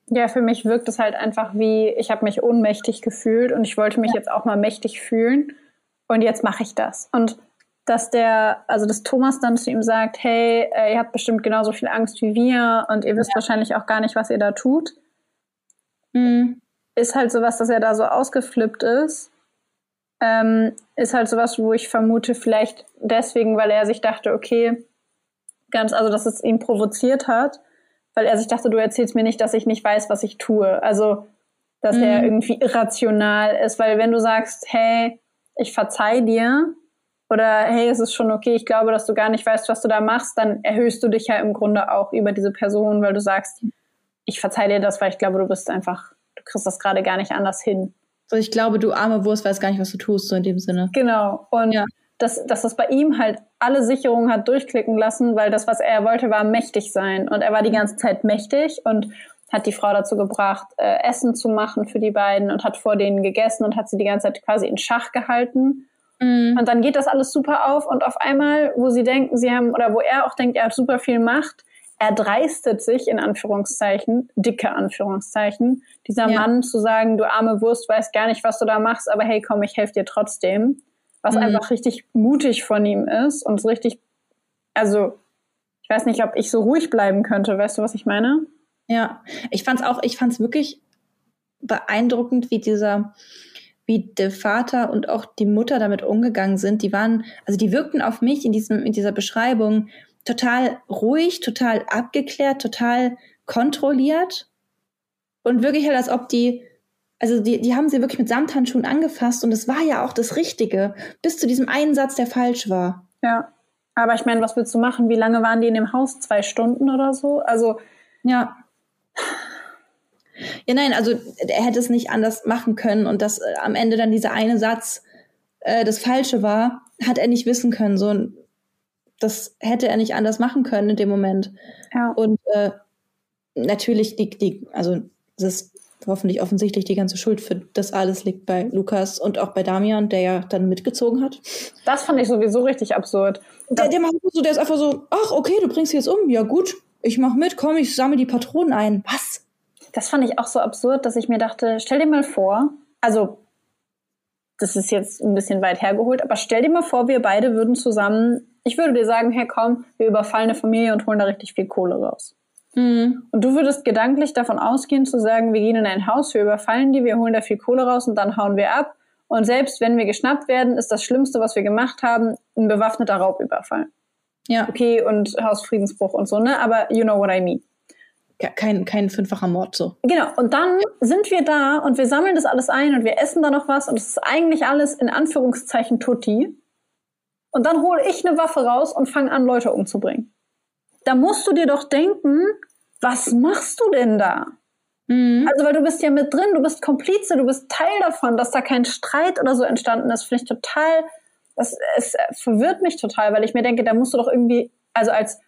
Speaker 1: Ja, für mich wirkt es halt einfach wie, ich habe mich ohnmächtig gefühlt und ich wollte mich ja. jetzt auch mal mächtig fühlen und jetzt mache ich das. Und dass der, also dass Thomas dann zu ihm sagt, hey, äh, ihr habt bestimmt genauso viel Angst wie wir und ihr wisst ja. wahrscheinlich auch gar nicht, was ihr da tut. mhm. ist halt sowas, dass er da so ausgeflippt ist. Ähm, ist halt sowas, wo ich vermute, vielleicht deswegen, weil er sich dachte, okay, ganz, also dass es ihn provoziert hat, weil er sich dachte, du erzählst mir nicht, dass ich nicht weiß, was ich tue. Also, dass mhm. er irgendwie irrational ist, weil wenn du sagst, hey, ich verzeih dir, oder hey, es ist schon okay, ich glaube, dass du gar nicht weißt, was du da machst, dann erhöhst du dich ja im Grunde auch über diese Person, weil du sagst, ich verzeih dir das, weil ich glaube, du bist einfach, du kriegst das gerade gar nicht anders hin.
Speaker 3: So, ich glaube, du arme Wurst weißt gar nicht, was du tust, so in dem Sinne.
Speaker 1: Genau. Und ja. Dass, dass das bei ihm halt alle Sicherungen hat durchklicken lassen, weil das, was er wollte, war mächtig sein. Und er war die ganze Zeit mächtig und hat die Frau dazu gebracht, äh, Essen zu machen für die beiden und hat vor denen gegessen und hat sie die ganze Zeit quasi in Schach gehalten. Mhm. Und dann geht das alles super auf und auf einmal, wo sie denken, sie haben, oder wo er auch denkt, er hat super viel Macht, er dreistet sich, in Anführungszeichen, dicke Anführungszeichen, dieser ja. Mann zu sagen, du arme Wurst, weißt gar nicht, was du da machst, aber hey, komm, ich helfe dir trotzdem. Was mhm. einfach richtig mutig von ihm ist und so richtig, also, ich weiß nicht, ob ich so ruhig bleiben könnte, weißt du, was ich meine?
Speaker 3: Ja, ich fand's auch, ich fand's wirklich beeindruckend, wie dieser, wie der Vater und auch die Mutter damit umgegangen sind. Die waren, also die wirkten auf mich in diesem, in dieser Beschreibung total ruhig, total abgeklärt, total kontrolliert und wirklich halt, als ob die, also die, die haben sie wirklich mit Samthandschuhen angefasst und es war ja auch das Richtige, bis zu diesem einen Satz, der falsch war.
Speaker 1: Ja, aber ich meine, was willst du machen? Wie lange waren die in dem Haus? Zwei Stunden oder so? Also,
Speaker 3: ja. Ja, nein, also er hätte es nicht anders machen können und dass äh, am Ende dann dieser eine Satz äh, das Falsche war, hat er nicht wissen können. So, das hätte er nicht anders machen können in dem Moment. Ja. Und äh, natürlich liegt die, also das hoffentlich offensichtlich die ganze Schuld für das alles liegt bei Lukas und auch bei Damian, der ja dann mitgezogen hat.
Speaker 1: Das fand ich sowieso richtig absurd.
Speaker 3: Der, der, macht so, der ist einfach so, ach okay, du bringst sie jetzt um, ja gut, ich mach mit, komm, ich sammle die Patronen ein. Was?
Speaker 1: Das fand ich auch so absurd, dass ich mir dachte, stell dir mal vor, also das ist jetzt ein bisschen weit hergeholt, aber stell dir mal vor, wir beide würden zusammen ich würde dir sagen, hey komm, wir überfallen eine Familie und holen da richtig viel Kohle raus. Mhm. Und du würdest gedanklich davon ausgehen zu sagen, wir gehen in ein Haus, wir überfallen die, wir holen da viel Kohle raus und dann hauen wir ab. Und selbst wenn wir geschnappt werden, ist das Schlimmste, was wir gemacht haben, ein bewaffneter Raubüberfall. Ja. Okay, und Hausfriedensbruch und so, ne? Aber you know what I mean.
Speaker 3: Kein, kein fünffacher Mord so.
Speaker 1: Genau. Und dann sind wir da und wir sammeln das alles ein und wir essen da noch was und es ist eigentlich alles in Anführungszeichen Tutti. Und dann hole ich eine Waffe raus und fange an, Leute umzubringen. Da musst du dir doch denken, was machst du denn da? Mhm. Also, weil du bist ja mit drin, du bist Komplize, du bist Teil davon, dass da kein Streit oder so entstanden ist, finde ich total, das, es verwirrt mich total, weil ich mir denke, da musst du doch irgendwie, also als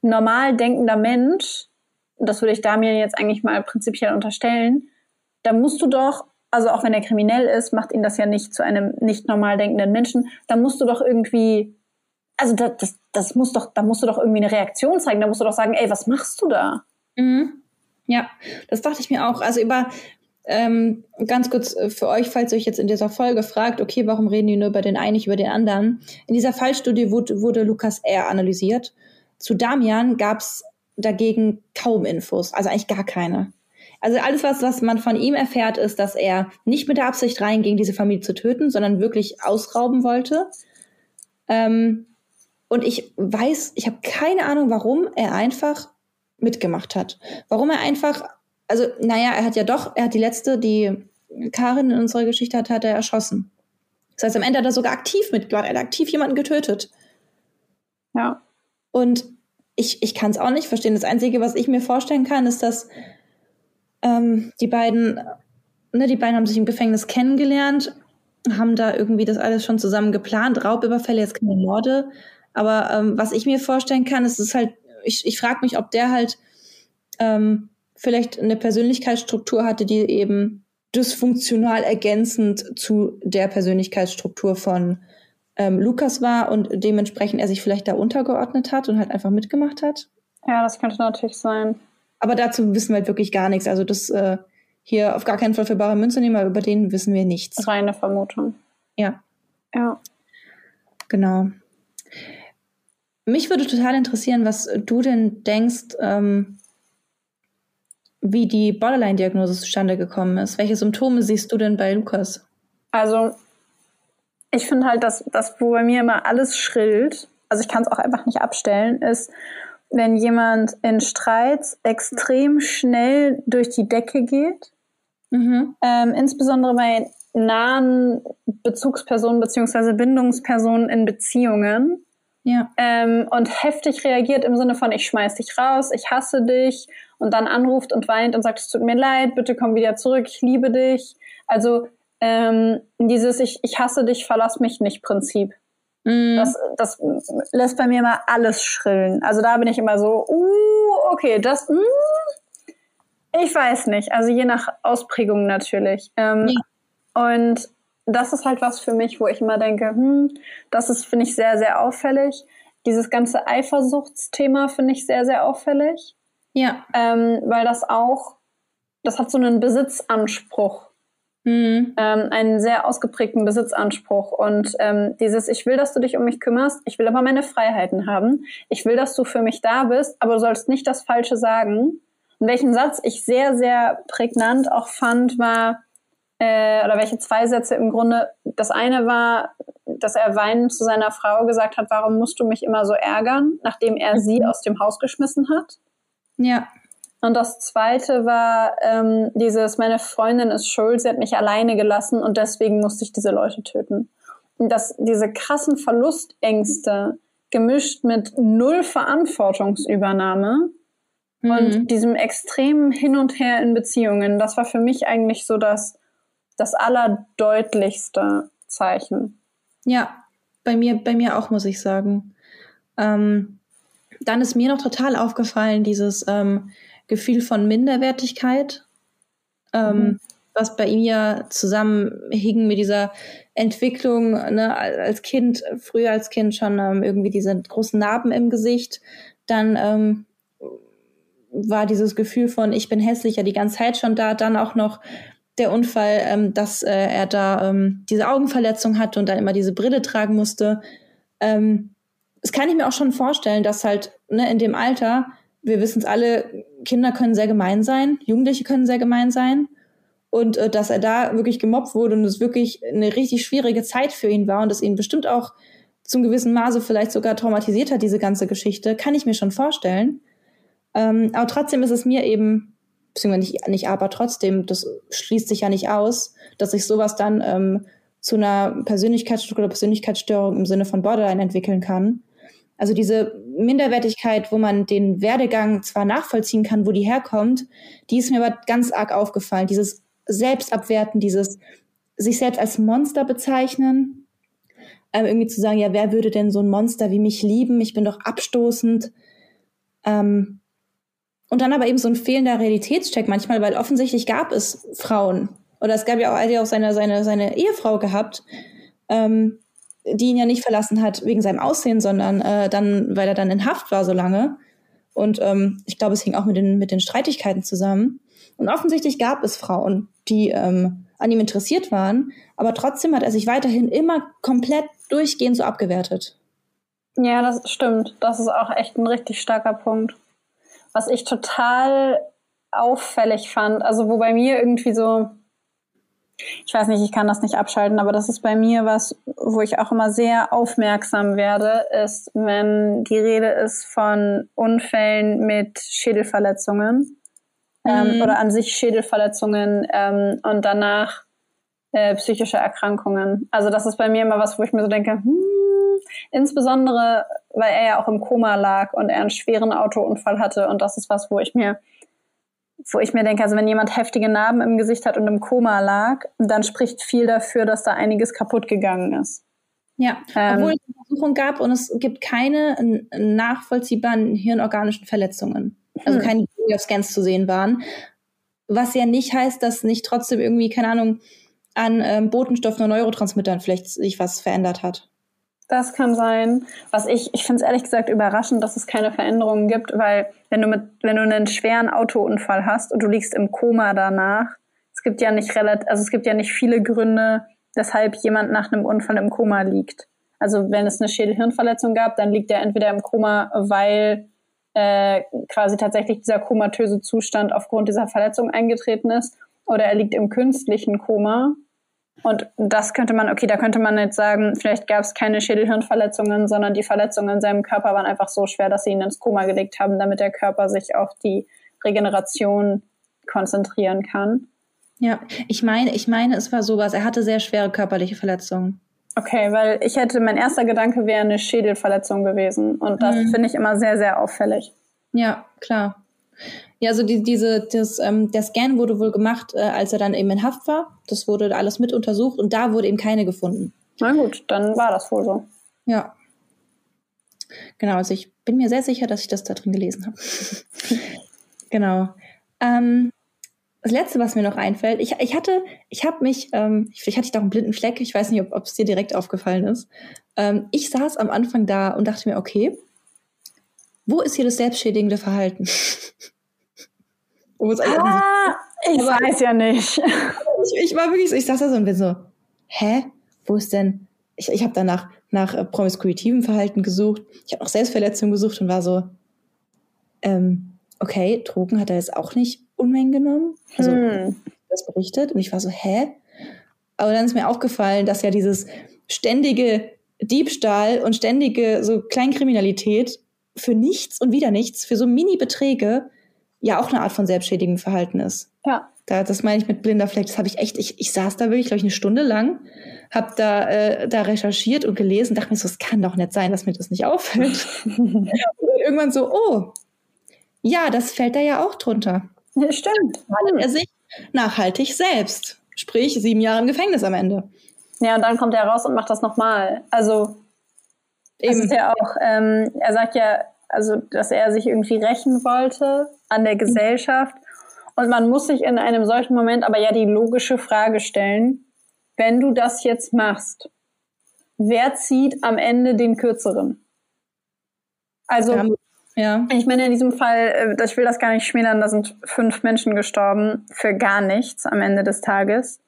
Speaker 1: normal denkender Mensch, das würde ich Damien jetzt eigentlich mal prinzipiell unterstellen, da musst du doch also auch wenn er kriminell ist, macht ihn das ja nicht zu einem nicht normal denkenden Menschen. Da musst du doch irgendwie, also das, das, das muss doch, da musst du doch irgendwie eine Reaktion zeigen. Da musst du doch sagen, ey, was machst du da?
Speaker 3: Mhm. Ja, das dachte ich mir auch. Also über ähm, ganz kurz äh, für euch, falls ihr euch jetzt in dieser Folge fragt, okay, warum reden die nur über den einen, nicht über den anderen? In dieser Fallstudie wurde, wurde Lukas R. analysiert. Zu Damian gab es dagegen kaum Infos, also eigentlich gar keine. Also alles, was, was man von ihm erfährt, ist, dass er nicht mit der Absicht reinging, diese Familie zu töten, sondern wirklich ausrauben wollte. Ähm, und ich weiß, ich habe keine Ahnung, warum er einfach mitgemacht hat. Warum er einfach, also, naja, er hat ja doch, er hat die letzte, die Karin in unserer Geschichte hat, hat er erschossen. Das heißt, am Ende hat er sogar aktiv mitgemacht, er hat aktiv jemanden getötet. Ja. Und ich, ich kann es auch nicht verstehen. Das Einzige, was ich mir vorstellen kann, ist, dass ähm, die beiden, ne, die beiden haben sich im Gefängnis kennengelernt, haben da irgendwie das alles schon zusammen geplant. Raubüberfälle, jetzt keine Morde. Aber ähm, was ich mir vorstellen kann, ist es halt, ich, ich frage mich, ob der halt ähm, vielleicht eine Persönlichkeitsstruktur hatte, die eben dysfunktional ergänzend zu der Persönlichkeitsstruktur von ähm, Lukas war und dementsprechend er sich vielleicht da untergeordnet hat und halt einfach mitgemacht hat.
Speaker 1: Ja, das könnte natürlich sein.
Speaker 3: Aber dazu wissen wir halt wirklich gar nichts. Also das äh, hier auf gar keinen Fall für bare Münze nehmen, aber über den wissen wir nichts.
Speaker 1: Reine Vermutung.
Speaker 3: Ja. Ja. Genau. Mich würde total interessieren, was du denn denkst, ähm, wie die Borderline-Diagnose zustande gekommen ist. Welche Symptome siehst du denn bei Lukas?
Speaker 1: Also, ich finde halt, dass das, wo bei mir immer alles schrillt, also ich kann es auch einfach nicht abstellen, ist, wenn jemand in Streits extrem schnell durch die Decke geht. Mhm. Ähm, insbesondere bei nahen Bezugspersonen beziehungsweise Bindungspersonen in Beziehungen. Ja. Ähm, und heftig reagiert im Sinne von, ich schmeiß dich raus, ich hasse dich und dann anruft und weint und sagt, es tut mir leid, bitte komm wieder zurück, ich liebe dich. Also ähm, dieses Ich, ich hasse dich, verlass mich nicht Prinzip. Mm. Das, das lässt bei mir mal alles schrillen. Also da bin ich immer so, uh, okay, das, mm, ich weiß nicht. Also je nach Ausprägung natürlich. Ähm, ja. Und das ist halt was für mich, wo ich immer denke, hm, das ist, finde ich, sehr, sehr auffällig. Dieses ganze Eifersuchtsthema finde ich sehr, sehr auffällig. Ja. Ähm, weil das auch, das hat so einen Besitzanspruch. Mhm. Ähm, einen sehr ausgeprägten Besitzanspruch. Und ähm, dieses, ich will, dass du dich um mich kümmerst, ich will aber meine Freiheiten haben. Ich will, dass du für mich da bist, aber du sollst nicht das Falsche sagen. Und welchen Satz ich sehr, sehr prägnant auch fand, war, äh, oder welche zwei Sätze im Grunde, das eine war, dass er weinend zu seiner Frau gesagt hat, warum musst du mich immer so ärgern, nachdem er sie mhm. aus dem Haus geschmissen hat. Ja. Und das zweite war ähm, dieses, meine Freundin ist schuld, sie hat mich alleine gelassen und deswegen musste ich diese Leute töten. Und dass diese krassen Verlustängste gemischt mit null Verantwortungsübernahme mhm. und diesem extremen Hin und Her in Beziehungen, das war für mich eigentlich so das, das allerdeutlichste Zeichen.
Speaker 3: Ja, bei mir, bei mir auch, muss ich sagen. Ähm, dann ist mir noch total aufgefallen, dieses ähm, Gefühl von Minderwertigkeit, ähm, mhm. was bei ihm ja zusammenhing mit dieser Entwicklung ne, als Kind, früher als Kind schon ähm, irgendwie diese großen Narben im Gesicht. Dann ähm, war dieses Gefühl von, ich bin hässlicher die ganze Zeit schon da, dann auch noch der Unfall, ähm, dass äh, er da ähm, diese Augenverletzung hatte und dann immer diese Brille tragen musste. Ähm, das kann ich mir auch schon vorstellen, dass halt ne, in dem Alter, wir wissen es alle, Kinder können sehr gemein sein, Jugendliche können sehr gemein sein. Und äh, dass er da wirklich gemobbt wurde und es wirklich eine richtig schwierige Zeit für ihn war und es ihn bestimmt auch zum gewissen Maße vielleicht sogar traumatisiert hat, diese ganze Geschichte, kann ich mir schon vorstellen. Ähm, aber trotzdem ist es mir eben beziehungsweise nicht, nicht aber trotzdem, das schließt sich ja nicht aus, dass sich sowas dann ähm, zu einer Persönlichkeitsstruktur oder Persönlichkeitsstörung im Sinne von Borderline entwickeln kann. Also diese Minderwertigkeit, wo man den Werdegang zwar nachvollziehen kann, wo die herkommt, die ist mir aber ganz arg aufgefallen. Dieses Selbstabwerten, dieses sich selbst als Monster bezeichnen, ähm, irgendwie zu sagen, ja, wer würde denn so ein Monster wie mich lieben? Ich bin doch abstoßend. Ähm, und dann aber eben so ein fehlender Realitätscheck manchmal, weil offensichtlich gab es Frauen. Oder es gab ja auch, er auch seine, seine, seine Ehefrau gehabt, ähm, die ihn ja nicht verlassen hat wegen seinem Aussehen, sondern äh, dann, weil er dann in Haft war so lange. Und ähm, ich glaube, es hing auch mit den, mit den Streitigkeiten zusammen. Und offensichtlich gab es Frauen, die ähm, an ihm interessiert waren, aber trotzdem hat er sich weiterhin immer komplett durchgehend so abgewertet.
Speaker 1: Ja, das stimmt. Das ist auch echt ein richtig starker Punkt was ich total auffällig fand, also wo bei mir irgendwie so, ich weiß nicht, ich kann das nicht abschalten, aber das ist bei mir was, wo ich auch immer sehr aufmerksam werde, ist, wenn die Rede ist von Unfällen mit Schädelverletzungen ähm, mhm. oder an sich Schädelverletzungen ähm, und danach äh, psychische Erkrankungen. Also das ist bei mir immer was, wo ich mir so denke, hm, Insbesondere, weil er ja auch im Koma lag und er einen schweren Autounfall hatte. Und das ist was, wo ich mir, wo ich mir denke, also wenn jemand heftige Narben im Gesicht hat und im Koma lag, dann spricht viel dafür, dass da einiges kaputt gegangen ist.
Speaker 3: Ja, ähm, obwohl es eine Untersuchung gab und es gibt keine nachvollziehbaren hirnorganischen Verletzungen. Also hm. keine Scans zu sehen waren. Was ja nicht heißt, dass nicht trotzdem irgendwie, keine Ahnung, an ähm, Botenstoffen und Neurotransmittern vielleicht sich was verändert hat.
Speaker 1: Das kann sein. Was ich, ich finde es ehrlich gesagt überraschend, dass es keine Veränderungen gibt, weil wenn du mit, wenn du einen schweren Autounfall hast und du liegst im Koma danach, es gibt ja nicht relativ, also es gibt ja nicht viele Gründe, weshalb jemand nach einem Unfall im Koma liegt. Also wenn es eine Schädelhirnverletzung gab, dann liegt er entweder im Koma, weil äh, quasi tatsächlich dieser komatöse Zustand aufgrund dieser Verletzung eingetreten ist oder er liegt im künstlichen Koma. Und das könnte man, okay, da könnte man jetzt sagen, vielleicht gab es keine Schädelhirnverletzungen, sondern die Verletzungen in seinem Körper waren einfach so schwer, dass sie ihn ins Koma gelegt haben, damit der Körper sich auf die Regeneration konzentrieren kann.
Speaker 3: Ja, ich meine, ich meine, es war sowas. Er hatte sehr schwere körperliche Verletzungen.
Speaker 1: Okay, weil ich hätte, mein erster Gedanke wäre eine Schädelverletzung gewesen. Und das mhm. finde ich immer sehr, sehr auffällig.
Speaker 3: Ja, klar. Ja, also die, diese, das, ähm, der Scan wurde wohl gemacht, äh, als er dann eben in Haft war. Das wurde alles mit untersucht und da wurde eben keine gefunden.
Speaker 1: Na gut, dann war das wohl so.
Speaker 3: Ja. Genau, also ich bin mir sehr sicher, dass ich das da drin gelesen habe. genau. Ähm, das letzte, was mir noch einfällt, ich, ich hatte, ich habe mich, ähm, vielleicht hatte ich da einen blinden Fleck, ich weiß nicht, ob es dir direkt aufgefallen ist. Ähm, ich saß am Anfang da und dachte mir, okay, wo ist hier das selbstschädigende Verhalten?
Speaker 1: ah, ich Aber, weiß ja nicht.
Speaker 3: Ich, ich, war wirklich so, ich saß da so und bin so, hä? Wo ist denn? Ich, ich habe danach nach äh, promiskuitiven Verhalten gesucht. Ich habe auch Selbstverletzung gesucht und war so, ähm, okay, Drogen hat er jetzt auch nicht Unmengen genommen. Also hm. das berichtet. Und ich war so, hä? Aber dann ist mir aufgefallen, dass ja dieses ständige Diebstahl und ständige so Kleinkriminalität für nichts und wieder nichts, für so Mini-Beträge, ja auch eine Art von selbstschädigem Verhalten ist.
Speaker 1: Ja.
Speaker 3: Da, das meine ich mit blinder Fleck. Das habe ich echt, ich, ich saß da wirklich, glaube ich, eine Stunde lang, habe da, äh, da recherchiert und gelesen, dachte mir so, es kann doch nicht sein, dass mir das nicht auffällt. und irgendwann so, oh, ja, das fällt da ja auch drunter.
Speaker 1: Ja, stimmt.
Speaker 3: Schadet er sich nachhaltig selbst. Sprich, sieben Jahre im Gefängnis am Ende.
Speaker 1: Ja, und dann kommt er raus und macht das nochmal. Also, Eben. das ist ja auch, ähm, er sagt ja, also, dass er sich irgendwie rächen wollte an der Gesellschaft. Und man muss sich in einem solchen Moment aber ja die logische Frage stellen, wenn du das jetzt machst, wer zieht am Ende den kürzeren? Also, ja. Ich meine, in diesem Fall, äh, ich will das gar nicht schmälern, da sind fünf Menschen gestorben für gar nichts am Ende des Tages.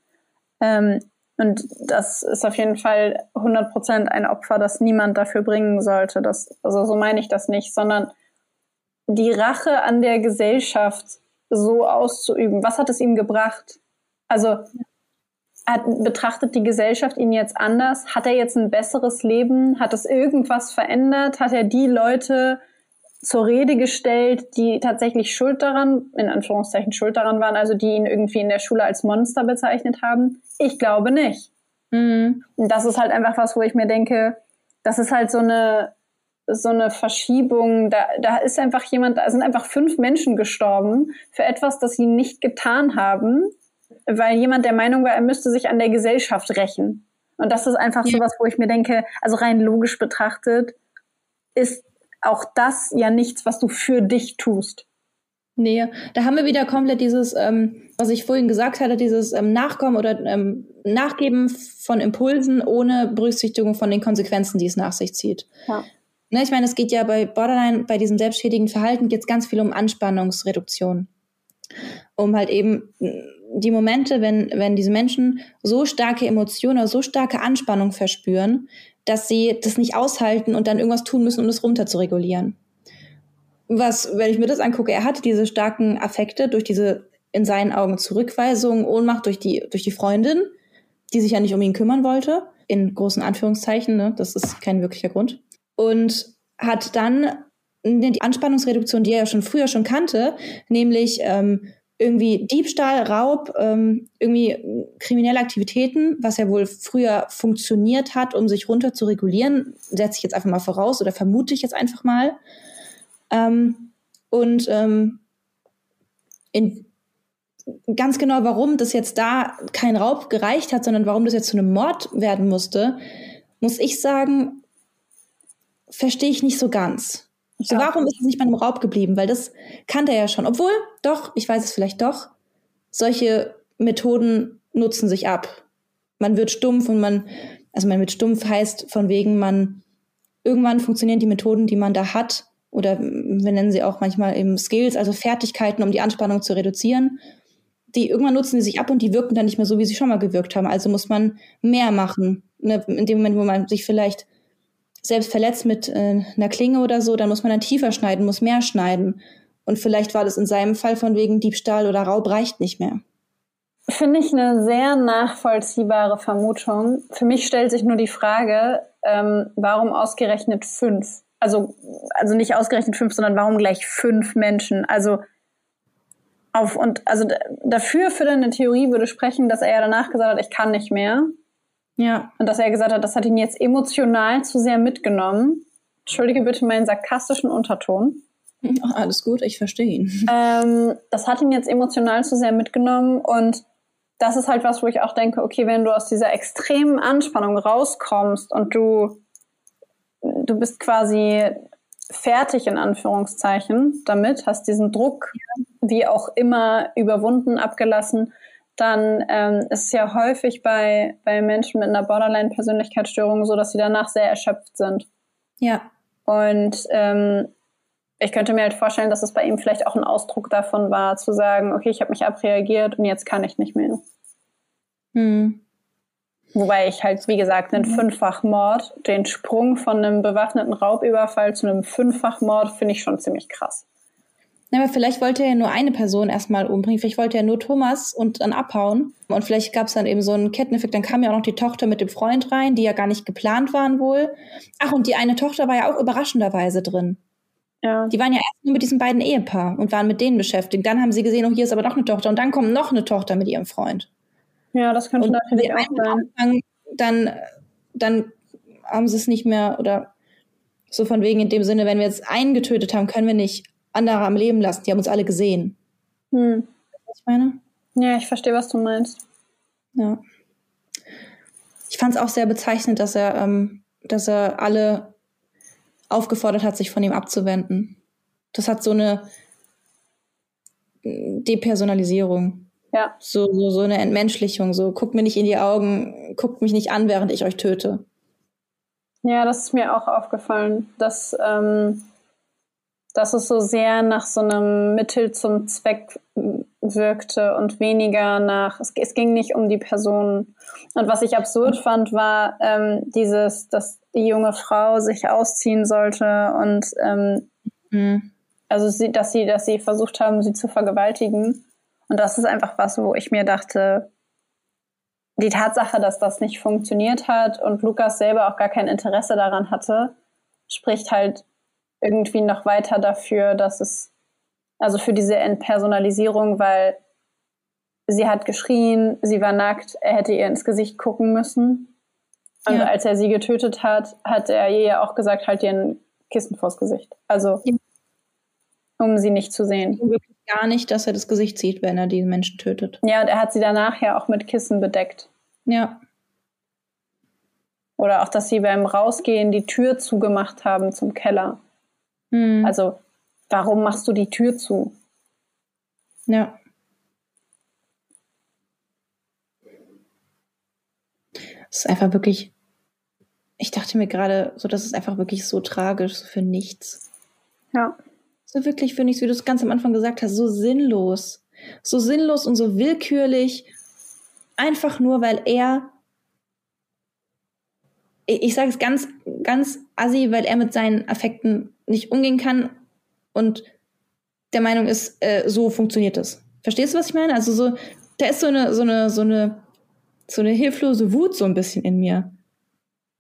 Speaker 1: Ähm, und das ist auf jeden Fall 100 Prozent ein Opfer, das niemand dafür bringen sollte. Das, also so meine ich das nicht, sondern die Rache an der Gesellschaft so auszuüben. Was hat es ihm gebracht? Also hat, betrachtet die Gesellschaft ihn jetzt anders? Hat er jetzt ein besseres Leben? Hat es irgendwas verändert? Hat er die Leute zur Rede gestellt, die tatsächlich schuld daran, in Anführungszeichen schuld daran waren, also die ihn irgendwie in der Schule als Monster bezeichnet haben? Ich glaube nicht. Mhm. Und das ist halt einfach was, wo ich mir denke, das ist halt so eine, so eine Verschiebung. Da, da ist einfach jemand, da sind einfach fünf Menschen gestorben für etwas, das sie nicht getan haben, weil jemand der Meinung war, er müsste sich an der Gesellschaft rächen. Und das ist einfach ja. so was, wo ich mir denke, also rein logisch betrachtet, ist auch das ja nichts, was du für dich tust.
Speaker 3: Nee, da haben wir wieder komplett dieses, ähm, was ich vorhin gesagt hatte, dieses ähm, Nachkommen oder ähm, Nachgeben von Impulsen ohne Berücksichtigung von den Konsequenzen, die es nach sich zieht. Ja. Ne, ich meine, es geht ja bei Borderline, bei diesem selbstschädigen Verhalten, geht es ganz viel um Anspannungsreduktion. Um halt eben die Momente, wenn, wenn diese Menschen so starke Emotionen oder so starke Anspannung verspüren, dass sie das nicht aushalten und dann irgendwas tun müssen, um das runter zu regulieren. Was, wenn ich mir das angucke, er hatte diese starken Affekte durch diese in seinen Augen Zurückweisung, Ohnmacht durch die, durch die Freundin, die sich ja nicht um ihn kümmern wollte, in großen Anführungszeichen, ne? das ist kein wirklicher Grund. Und hat dann die Anspannungsreduktion, die er ja schon früher schon kannte, nämlich ähm, irgendwie Diebstahl, Raub, ähm, irgendwie kriminelle Aktivitäten, was ja wohl früher funktioniert hat, um sich runter zu regulieren, setze ich jetzt einfach mal voraus oder vermute ich jetzt einfach mal. Ähm, und ähm, in, ganz genau, warum das jetzt da kein Raub gereicht hat, sondern warum das jetzt zu einem Mord werden musste, muss ich sagen, verstehe ich nicht so ganz. So, warum ist es nicht bei einem Raub geblieben? Weil das kannte er ja schon. Obwohl, doch, ich weiß es vielleicht doch, solche Methoden nutzen sich ab. Man wird stumpf und man, also man wird stumpf heißt von wegen, man, irgendwann funktionieren die Methoden, die man da hat, oder wir nennen sie auch manchmal eben Skills, also Fertigkeiten, um die Anspannung zu reduzieren. Die irgendwann nutzen die sich ab und die wirken dann nicht mehr so, wie sie schon mal gewirkt haben. Also muss man mehr machen. Ne? In dem Moment, wo man sich vielleicht selbst verletzt mit äh, einer Klinge oder so, dann muss man dann tiefer schneiden, muss mehr schneiden. Und vielleicht war das in seinem Fall von wegen Diebstahl oder Raub reicht nicht mehr.
Speaker 1: Finde ich eine sehr nachvollziehbare Vermutung. Für mich stellt sich nur die Frage, ähm, warum ausgerechnet fünf? Also, also nicht ausgerechnet fünf, sondern warum gleich fünf Menschen? Also auf und also dafür für deine Theorie würde sprechen, dass er ja danach gesagt hat, ich kann nicht mehr.
Speaker 3: Ja.
Speaker 1: Und dass er gesagt hat, das hat ihn jetzt emotional zu sehr mitgenommen. Entschuldige bitte meinen sarkastischen Unterton.
Speaker 3: Ach, alles gut, ich verstehe ihn.
Speaker 1: Ähm, das hat ihn jetzt emotional zu sehr mitgenommen und das ist halt was, wo ich auch denke, okay, wenn du aus dieser extremen Anspannung rauskommst und du, du bist quasi fertig in Anführungszeichen damit, hast diesen Druck wie auch immer überwunden, abgelassen, dann ähm, ist es ja häufig bei, bei Menschen mit einer Borderline-Persönlichkeitsstörung so, dass sie danach sehr erschöpft sind.
Speaker 3: Ja.
Speaker 1: Und ähm, ich könnte mir halt vorstellen, dass es bei ihm vielleicht auch ein Ausdruck davon war, zu sagen, okay, ich habe mich abreagiert und jetzt kann ich nicht mehr.
Speaker 3: Hm.
Speaker 1: Wobei ich halt, wie gesagt, einen mhm. Fünffachmord, den Sprung von einem bewaffneten Raubüberfall zu einem Fünffachmord finde ich schon ziemlich krass.
Speaker 3: Ja, aber vielleicht wollte er ja nur eine Person erstmal umbringen. Vielleicht wollte er nur Thomas und dann abhauen. Und vielleicht gab es dann eben so einen Ketteneffekt. Dann kam ja auch noch die Tochter mit dem Freund rein, die ja gar nicht geplant waren wohl. Ach, und die eine Tochter war ja auch überraschenderweise drin.
Speaker 1: Ja.
Speaker 3: Die waren ja erst nur mit diesem beiden Ehepaar und waren mit denen beschäftigt. Dann haben sie gesehen, oh, hier ist aber noch eine Tochter. Und dann kommt noch eine Tochter mit ihrem Freund.
Speaker 1: Ja, das könnte und natürlich auch sein. Anfang,
Speaker 3: dann, dann haben sie es nicht mehr oder so von wegen in dem Sinne, wenn wir jetzt einen getötet haben, können wir nicht andere am Leben lassen. Die haben uns alle gesehen.
Speaker 1: Hm.
Speaker 3: Was ich meine?
Speaker 1: Ja, ich verstehe, was du meinst.
Speaker 3: Ja. Ich fand es auch sehr bezeichnend, dass er, ähm, dass er alle aufgefordert hat, sich von ihm abzuwenden. Das hat so eine Depersonalisierung.
Speaker 1: Ja.
Speaker 3: So, so, so eine Entmenschlichung, so guckt mir nicht in die Augen, guckt mich nicht an, während ich euch töte.
Speaker 1: Ja, das ist mir auch aufgefallen, dass, ähm, dass es so sehr nach so einem Mittel zum Zweck wirkte und weniger nach, es, es ging nicht um die Person. Und was ich absurd fand, war ähm, dieses, dass die junge Frau sich ausziehen sollte und ähm, mhm. also sie, dass sie, dass sie versucht haben, sie zu vergewaltigen. Und das ist einfach was, wo ich mir dachte, die Tatsache, dass das nicht funktioniert hat und Lukas selber auch gar kein Interesse daran hatte, spricht halt irgendwie noch weiter dafür, dass es, also für diese Entpersonalisierung, weil sie hat geschrien, sie war nackt, er hätte ihr ins Gesicht gucken müssen. Und ja. als er sie getötet hat, hat er ihr ja auch gesagt, halt ihr ein Kissen vors Gesicht. Also, ja. um sie nicht zu sehen.
Speaker 3: Wirklich gar nicht, dass er das Gesicht sieht, wenn er die Menschen tötet.
Speaker 1: Ja, und er hat sie danach ja auch mit Kissen bedeckt.
Speaker 3: Ja.
Speaker 1: Oder auch, dass sie beim Rausgehen die Tür zugemacht haben zum Keller.
Speaker 3: Hm.
Speaker 1: Also, warum machst du die Tür zu?
Speaker 3: Ja. Es ist einfach wirklich. Ich dachte mir gerade, so, das ist einfach wirklich so tragisch, so für nichts.
Speaker 1: Ja
Speaker 3: so wirklich, finde ich, wie du es ganz am Anfang gesagt hast, so sinnlos. So sinnlos und so willkürlich. Einfach nur, weil er, ich, sage es ganz, ganz assi, weil er mit seinen Affekten nicht umgehen kann und der Meinung ist, äh, so funktioniert es. Verstehst du, was ich meine? Also so, da ist so eine, so eine, so eine, so eine hilflose Wut so ein bisschen in mir.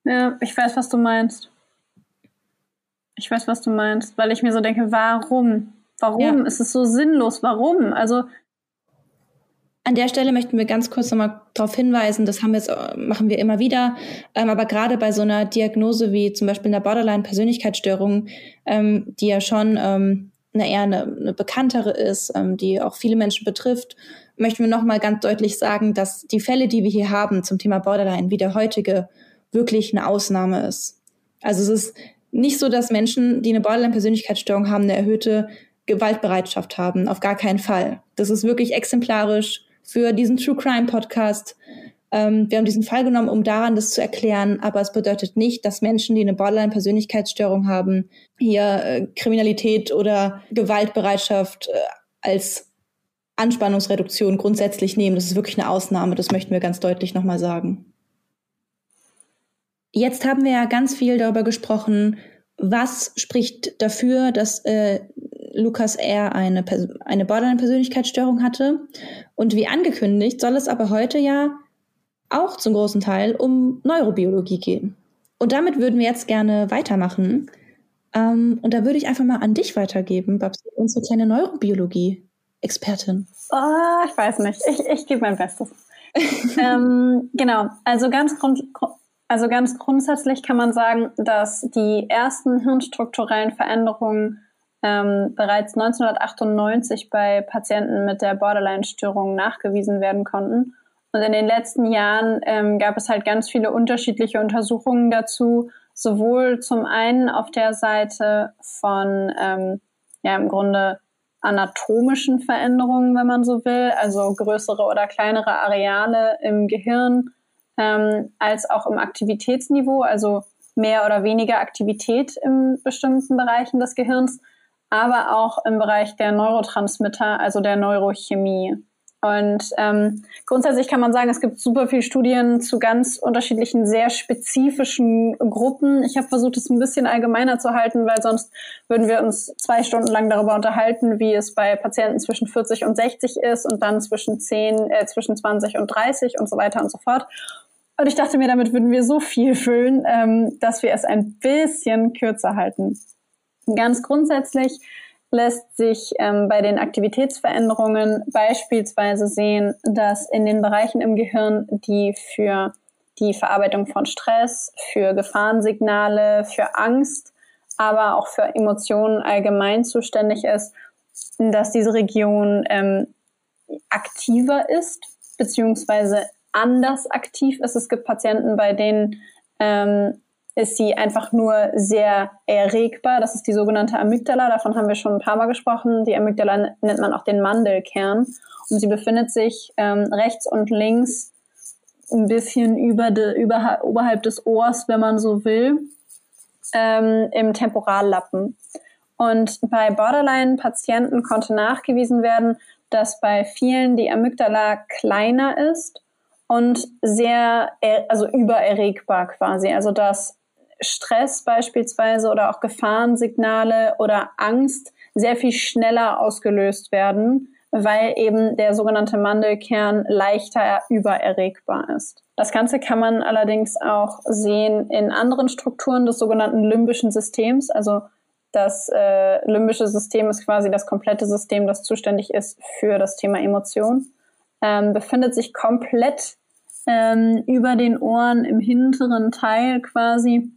Speaker 1: Ja, ich weiß, was du meinst. Ich weiß, was du meinst, weil ich mir so denke, warum? Warum ja. ist es so sinnlos? Warum? Also
Speaker 3: an der Stelle möchten wir ganz kurz nochmal darauf hinweisen, das haben wir jetzt, äh, machen wir immer wieder, ähm, aber gerade bei so einer Diagnose wie zum Beispiel einer Borderline-Persönlichkeitsstörung, ähm, die ja schon ähm, eine eher eine, eine bekanntere ist, ähm, die auch viele Menschen betrifft, möchten wir nochmal ganz deutlich sagen, dass die Fälle, die wir hier haben zum Thema Borderline, wie der heutige, wirklich eine Ausnahme ist. Also es ist nicht so, dass Menschen, die eine Borderline-Persönlichkeitsstörung haben, eine erhöhte Gewaltbereitschaft haben. Auf gar keinen Fall. Das ist wirklich exemplarisch für diesen True Crime Podcast. Ähm, wir haben diesen Fall genommen, um daran das zu erklären, aber es bedeutet nicht, dass Menschen, die eine Borderline-Persönlichkeitsstörung haben, hier äh, Kriminalität oder Gewaltbereitschaft äh, als Anspannungsreduktion grundsätzlich nehmen. Das ist wirklich eine Ausnahme. Das möchten wir ganz deutlich nochmal sagen. Jetzt haben wir ja ganz viel darüber gesprochen, was spricht dafür, dass äh, Lukas R. eine, eine Borderline-Persönlichkeitsstörung hatte. Und wie angekündigt, soll es aber heute ja auch zum großen Teil um Neurobiologie gehen. Und damit würden wir jetzt gerne weitermachen. Ähm, und da würde ich einfach mal an dich weitergeben, Babsi, unsere kleine Neurobiologie-Expertin.
Speaker 1: Oh, ich weiß nicht. Ich, ich gebe mein Bestes. ähm, genau. Also ganz, grund, also ganz grundsätzlich kann man sagen, dass die ersten hirnstrukturellen Veränderungen ähm, bereits 1998 bei Patienten mit der Borderline-Störung nachgewiesen werden konnten. Und in den letzten Jahren ähm, gab es halt ganz viele unterschiedliche Untersuchungen dazu, sowohl zum einen auf der Seite von, ähm, ja, im Grunde anatomischen Veränderungen, wenn man so will, also größere oder kleinere Areale im Gehirn, ähm, als auch im Aktivitätsniveau, also mehr oder weniger Aktivität in bestimmten Bereichen des Gehirns, aber auch im Bereich der Neurotransmitter, also der Neurochemie. Und ähm, grundsätzlich kann man sagen, es gibt super viele Studien zu ganz unterschiedlichen, sehr spezifischen Gruppen. Ich habe versucht, es ein bisschen allgemeiner zu halten, weil sonst würden wir uns zwei Stunden lang darüber unterhalten, wie es bei Patienten zwischen 40 und 60 ist und dann zwischen 10, äh, zwischen 20 und 30 und so weiter und so fort. Und ich dachte mir, damit würden wir so viel füllen, ähm, dass wir es ein bisschen kürzer halten. Ganz grundsätzlich lässt sich ähm, bei den Aktivitätsveränderungen beispielsweise sehen, dass in den Bereichen im Gehirn, die für die Verarbeitung von Stress, für Gefahrensignale, für Angst, aber auch für Emotionen allgemein zuständig ist, dass diese Region ähm, aktiver ist, beziehungsweise anders aktiv ist. Es gibt Patienten, bei denen ähm, ist sie einfach nur sehr erregbar. Das ist die sogenannte Amygdala. Davon haben wir schon ein paar Mal gesprochen. Die Amygdala nennt man auch den Mandelkern. Und sie befindet sich ähm, rechts und links ein bisschen über de, über, oberhalb des Ohrs, wenn man so will, ähm, im Temporallappen. Und bei Borderline-Patienten konnte nachgewiesen werden, dass bei vielen die Amygdala kleiner ist und sehr, also übererregbar quasi. Also dass Stress beispielsweise oder auch Gefahrensignale oder Angst sehr viel schneller ausgelöst werden, weil eben der sogenannte Mandelkern leichter übererregbar ist. Das Ganze kann man allerdings auch sehen in anderen Strukturen des sogenannten limbischen Systems. Also das äh, limbische System ist quasi das komplette System, das zuständig ist für das Thema Emotion. Ähm, befindet sich komplett ähm, über den Ohren im hinteren Teil quasi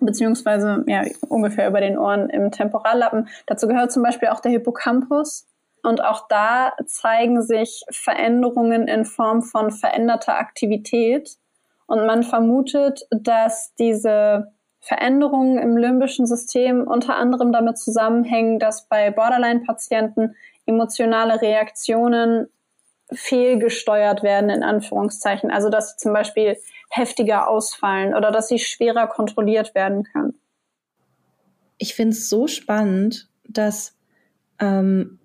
Speaker 1: beziehungsweise ja, ungefähr über den Ohren im Temporallappen. Dazu gehört zum Beispiel auch der Hippocampus. Und auch da zeigen sich Veränderungen in Form von veränderter Aktivität. Und man vermutet, dass diese Veränderungen im limbischen System unter anderem damit zusammenhängen, dass bei Borderline-Patienten emotionale Reaktionen fehlgesteuert werden, in Anführungszeichen. Also dass zum Beispiel heftiger ausfallen oder dass sie schwerer kontrolliert werden können.
Speaker 3: Ich finde es so spannend, dass, ähm,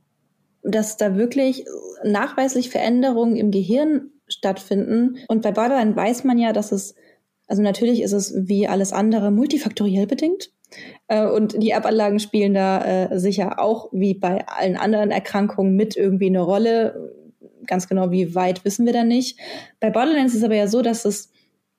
Speaker 3: dass da wirklich nachweislich Veränderungen im Gehirn stattfinden. Und bei Borderline weiß man ja, dass es, also natürlich ist es wie alles andere multifaktoriell bedingt. Äh, und die Erbanlagen spielen da äh, sicher auch wie bei allen anderen Erkrankungen mit irgendwie eine Rolle ganz genau, wie weit wissen wir da nicht. Bei Borderlands ist es aber ja so, dass es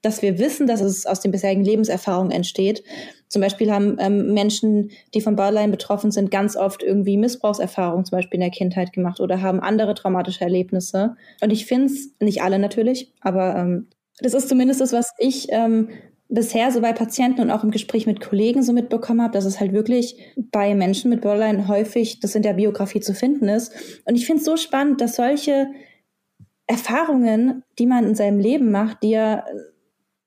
Speaker 3: dass wir wissen, dass es aus den bisherigen Lebenserfahrungen entsteht. Zum Beispiel haben ähm, Menschen, die von Borderline betroffen sind, ganz oft irgendwie Missbrauchserfahrungen zum Beispiel in der Kindheit gemacht oder haben andere traumatische Erlebnisse. Und ich finde es, nicht alle natürlich, aber ähm, das ist zumindest das, was ich ähm, bisher so bei Patienten und auch im Gespräch mit Kollegen so mitbekommen habe, dass es halt wirklich bei Menschen mit Borderline häufig das in der Biografie zu finden ist. Und ich finde es so spannend, dass solche Erfahrungen, die man in seinem Leben macht, die ja,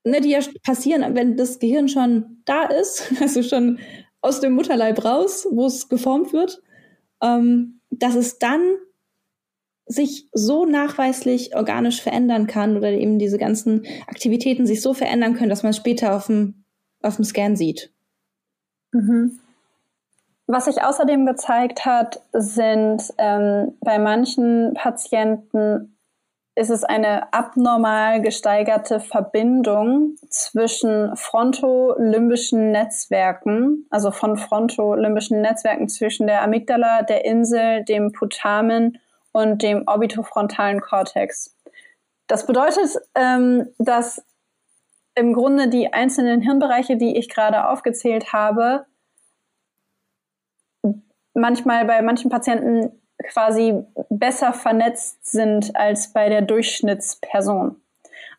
Speaker 3: ne, die ja passieren, wenn das Gehirn schon da ist, also schon aus dem Mutterleib raus, wo es geformt wird, ähm, dass es dann sich so nachweislich organisch verändern kann oder eben diese ganzen Aktivitäten sich so verändern können, dass man es später auf dem, auf dem Scan sieht.
Speaker 1: Mhm. Was sich außerdem gezeigt hat, sind ähm, bei manchen Patienten ist es eine abnormal gesteigerte Verbindung zwischen frontolimbischen Netzwerken, also von frontolimbischen Netzwerken zwischen der Amygdala, der Insel, dem Putamen und dem orbitofrontalen Kortex. Das bedeutet, ähm, dass im Grunde die einzelnen Hirnbereiche, die ich gerade aufgezählt habe, manchmal bei manchen Patienten quasi besser vernetzt sind als bei der Durchschnittsperson.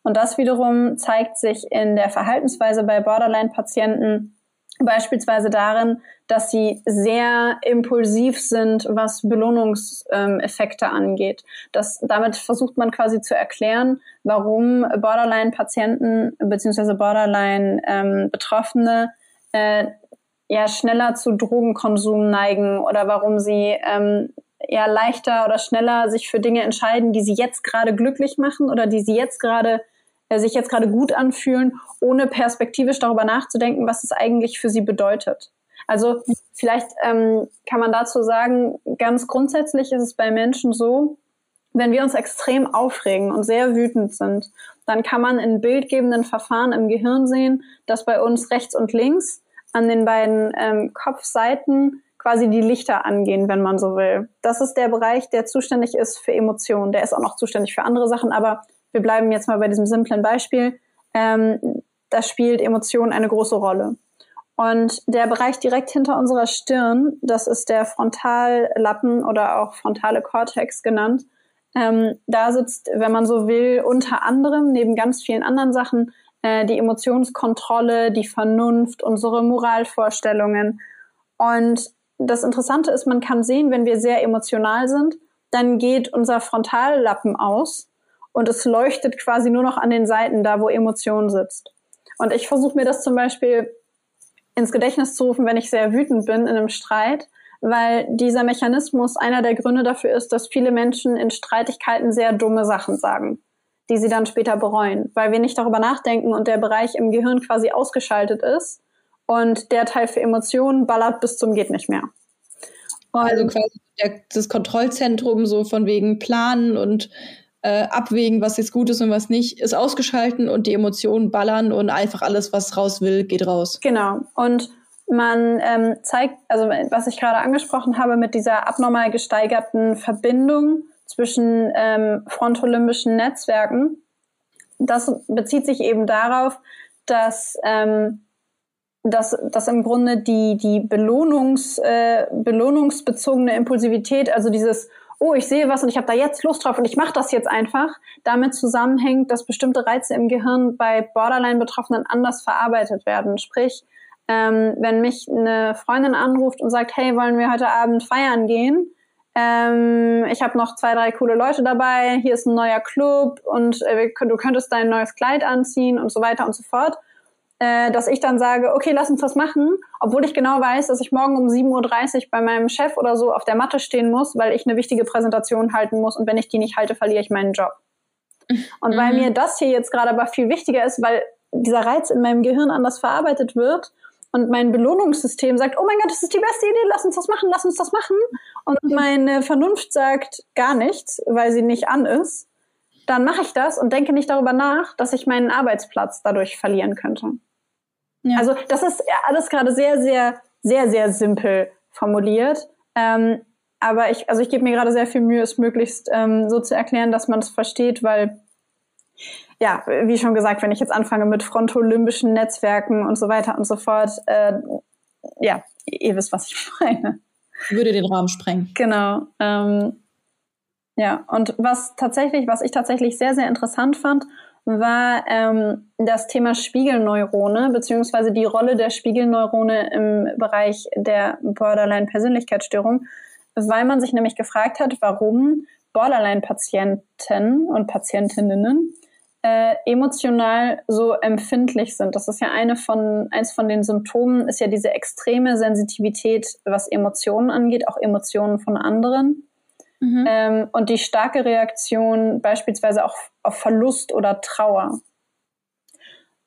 Speaker 1: Und das wiederum zeigt sich in der Verhaltensweise bei Borderline-Patienten beispielsweise darin, dass sie sehr impulsiv sind, was Belohnungseffekte ähm, angeht. Das, damit versucht man quasi zu erklären, warum Borderline-Patienten bzw. Borderline-Betroffene ähm, äh, ja schneller zu Drogenkonsum neigen oder warum sie ähm, eher leichter oder schneller sich für Dinge entscheiden, die sie jetzt gerade glücklich machen oder die sie jetzt gerade äh, sich jetzt gerade gut anfühlen, ohne perspektivisch darüber nachzudenken, was es eigentlich für sie bedeutet. Also vielleicht ähm, kann man dazu sagen, ganz grundsätzlich ist es bei Menschen so, wenn wir uns extrem aufregen und sehr wütend sind, dann kann man in bildgebenden Verfahren im Gehirn sehen, dass bei uns rechts und links an den beiden ähm, Kopfseiten quasi die Lichter angehen, wenn man so will. Das ist der Bereich, der zuständig ist für Emotionen. Der ist auch noch zuständig für andere Sachen, aber wir bleiben jetzt mal bei diesem simplen Beispiel. Ähm, da spielt Emotion eine große Rolle. Und der Bereich direkt hinter unserer Stirn, das ist der Frontallappen oder auch frontale Cortex genannt. Ähm, da sitzt, wenn man so will, unter anderem neben ganz vielen anderen Sachen äh, die Emotionskontrolle, die Vernunft, unsere Moralvorstellungen. Und das Interessante ist, man kann sehen, wenn wir sehr emotional sind, dann geht unser Frontallappen aus und es leuchtet quasi nur noch an den Seiten, da wo Emotion sitzt. Und ich versuche mir das zum Beispiel ins Gedächtnis zu rufen, wenn ich sehr wütend bin in einem Streit, weil dieser Mechanismus einer der Gründe dafür ist, dass viele Menschen in Streitigkeiten sehr dumme Sachen sagen, die sie dann später bereuen, weil wir nicht darüber nachdenken und der Bereich im Gehirn quasi ausgeschaltet ist und der Teil für Emotionen ballert bis zum geht nicht mehr.
Speaker 3: Und also quasi der, das Kontrollzentrum so von wegen Planen und äh, abwägen, was jetzt gut ist und was nicht, ist ausgeschalten und die Emotionen ballern und einfach alles, was raus will, geht raus.
Speaker 1: Genau. Und man ähm, zeigt, also was ich gerade angesprochen habe mit dieser abnormal gesteigerten Verbindung zwischen ähm, frontolimbischen Netzwerken, das bezieht sich eben darauf, dass ähm, dass, dass im Grunde die, die Belohnungs, äh, belohnungsbezogene Impulsivität, also dieses, oh, ich sehe was und ich habe da jetzt Lust drauf und ich mache das jetzt einfach, damit zusammenhängt, dass bestimmte Reize im Gehirn bei Borderline-Betroffenen anders verarbeitet werden. Sprich, ähm, wenn mich eine Freundin anruft und sagt, hey, wollen wir heute Abend feiern gehen? Ähm, ich habe noch zwei, drei coole Leute dabei, hier ist ein neuer Club und äh, du könntest dein neues Kleid anziehen und so weiter und so fort äh, dass ich dann sage, okay, lass uns das machen, obwohl ich genau weiß, dass ich morgen um 7.30 Uhr bei meinem Chef oder so auf der Matte stehen muss, weil ich eine wichtige Präsentation halten muss und wenn ich die nicht halte, verliere ich meinen Job. Und mhm. weil mir das hier jetzt gerade aber viel wichtiger ist, weil dieser Reiz in meinem Gehirn anders verarbeitet wird und mein Belohnungssystem sagt, oh mein Gott, das ist die beste Idee, lass uns das machen, lass uns das machen. Und meine Vernunft sagt gar nichts, weil sie nicht an ist. Dann mache ich das und denke nicht darüber nach, dass ich meinen Arbeitsplatz dadurch verlieren könnte. Ja. Also das ist alles gerade sehr, sehr, sehr, sehr simpel formuliert. Ähm, aber ich, also ich gebe mir gerade sehr viel Mühe, es möglichst ähm, so zu erklären, dass man es versteht, weil ja, wie schon gesagt, wenn ich jetzt anfange mit frontolimbischen Netzwerken und so weiter und so fort, äh, ja, ihr wisst, was ich meine.
Speaker 3: Würde den Rahmen sprengen.
Speaker 1: Genau. Ähm, ja, und was tatsächlich, was ich tatsächlich sehr, sehr interessant fand war ähm, das Thema Spiegelneurone beziehungsweise die Rolle der Spiegelneurone im Bereich der Borderline-Persönlichkeitsstörung, weil man sich nämlich gefragt hat, warum Borderline-Patienten und Patientinnen äh, emotional so empfindlich sind. Das ist ja eine von, eins von den Symptomen ist ja diese extreme Sensitivität, was Emotionen angeht, auch Emotionen von anderen. Mhm. Ähm, und die starke Reaktion beispielsweise auch auf Verlust oder Trauer.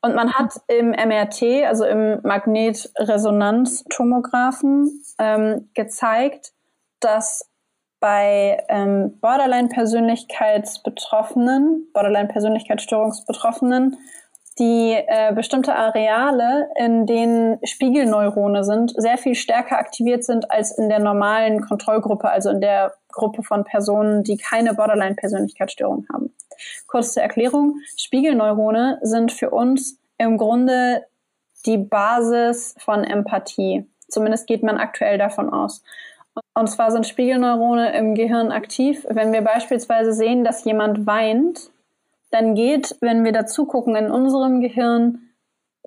Speaker 1: Und man hat im MRT, also im Magnetresonanztomographen, ähm, gezeigt, dass bei ähm, Borderline-Persönlichkeitsbetroffenen, Borderline-Persönlichkeitsstörungsbetroffenen, die äh, bestimmte Areale, in denen Spiegelneurone sind, sehr viel stärker aktiviert sind als in der normalen Kontrollgruppe, also in der Gruppe von Personen, die keine Borderline-Persönlichkeitsstörung haben. Kurz zur Erklärung. Spiegelneurone sind für uns im Grunde die Basis von Empathie. Zumindest geht man aktuell davon aus. Und zwar sind Spiegelneurone im Gehirn aktiv, wenn wir beispielsweise sehen, dass jemand weint, dann geht, wenn wir dazu gucken, in unserem Gehirn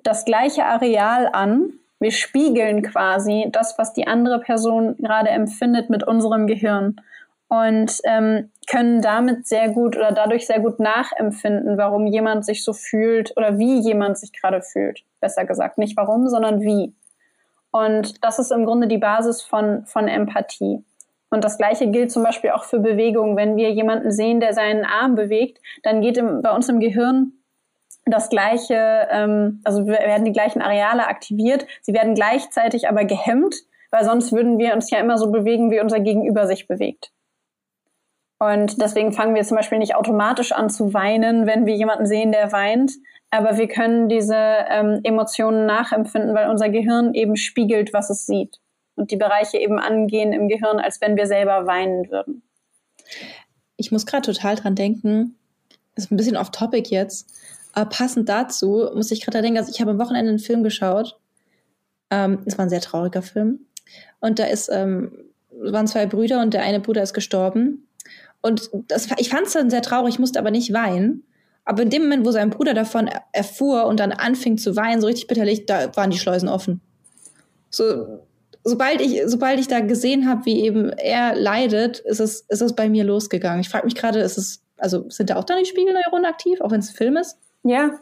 Speaker 1: das gleiche Areal an. Wir spiegeln quasi das, was die andere Person gerade empfindet mit unserem Gehirn und ähm, können damit sehr gut oder dadurch sehr gut nachempfinden, warum jemand sich so fühlt oder wie jemand sich gerade fühlt. Besser gesagt, nicht warum, sondern wie. Und das ist im Grunde die Basis von, von Empathie. Und das Gleiche gilt zum Beispiel auch für Bewegung. Wenn wir jemanden sehen, der seinen Arm bewegt, dann geht im, bei uns im Gehirn das gleiche, ähm, also werden die gleichen Areale aktiviert. Sie werden gleichzeitig aber gehemmt, weil sonst würden wir uns ja immer so bewegen, wie unser Gegenüber sich bewegt. Und deswegen fangen wir zum Beispiel nicht automatisch an zu weinen, wenn wir jemanden sehen, der weint, aber wir können diese ähm, Emotionen nachempfinden, weil unser Gehirn eben spiegelt, was es sieht. Und die Bereiche eben angehen im Gehirn, als wenn wir selber weinen würden.
Speaker 3: Ich muss gerade total dran denken, ist ein bisschen off-topic jetzt, aber passend dazu muss ich gerade denken, also ich habe am Wochenende einen Film geschaut. Ähm, es war ein sehr trauriger Film. Und da ist, ähm, waren zwei Brüder und der eine Bruder ist gestorben. Und das, ich fand es dann sehr traurig, musste aber nicht weinen. Aber in dem Moment, wo sein Bruder davon erfuhr und dann anfing zu weinen, so richtig bitterlich, da waren die Schleusen offen. So, sobald ich, sobald ich da gesehen habe, wie eben er leidet, ist es, ist es bei mir losgegangen. Ich frage mich gerade, ist es, also sind da auch dann die Spiegelneuronen aktiv, auch wenn es ein Film ist?
Speaker 1: Ja,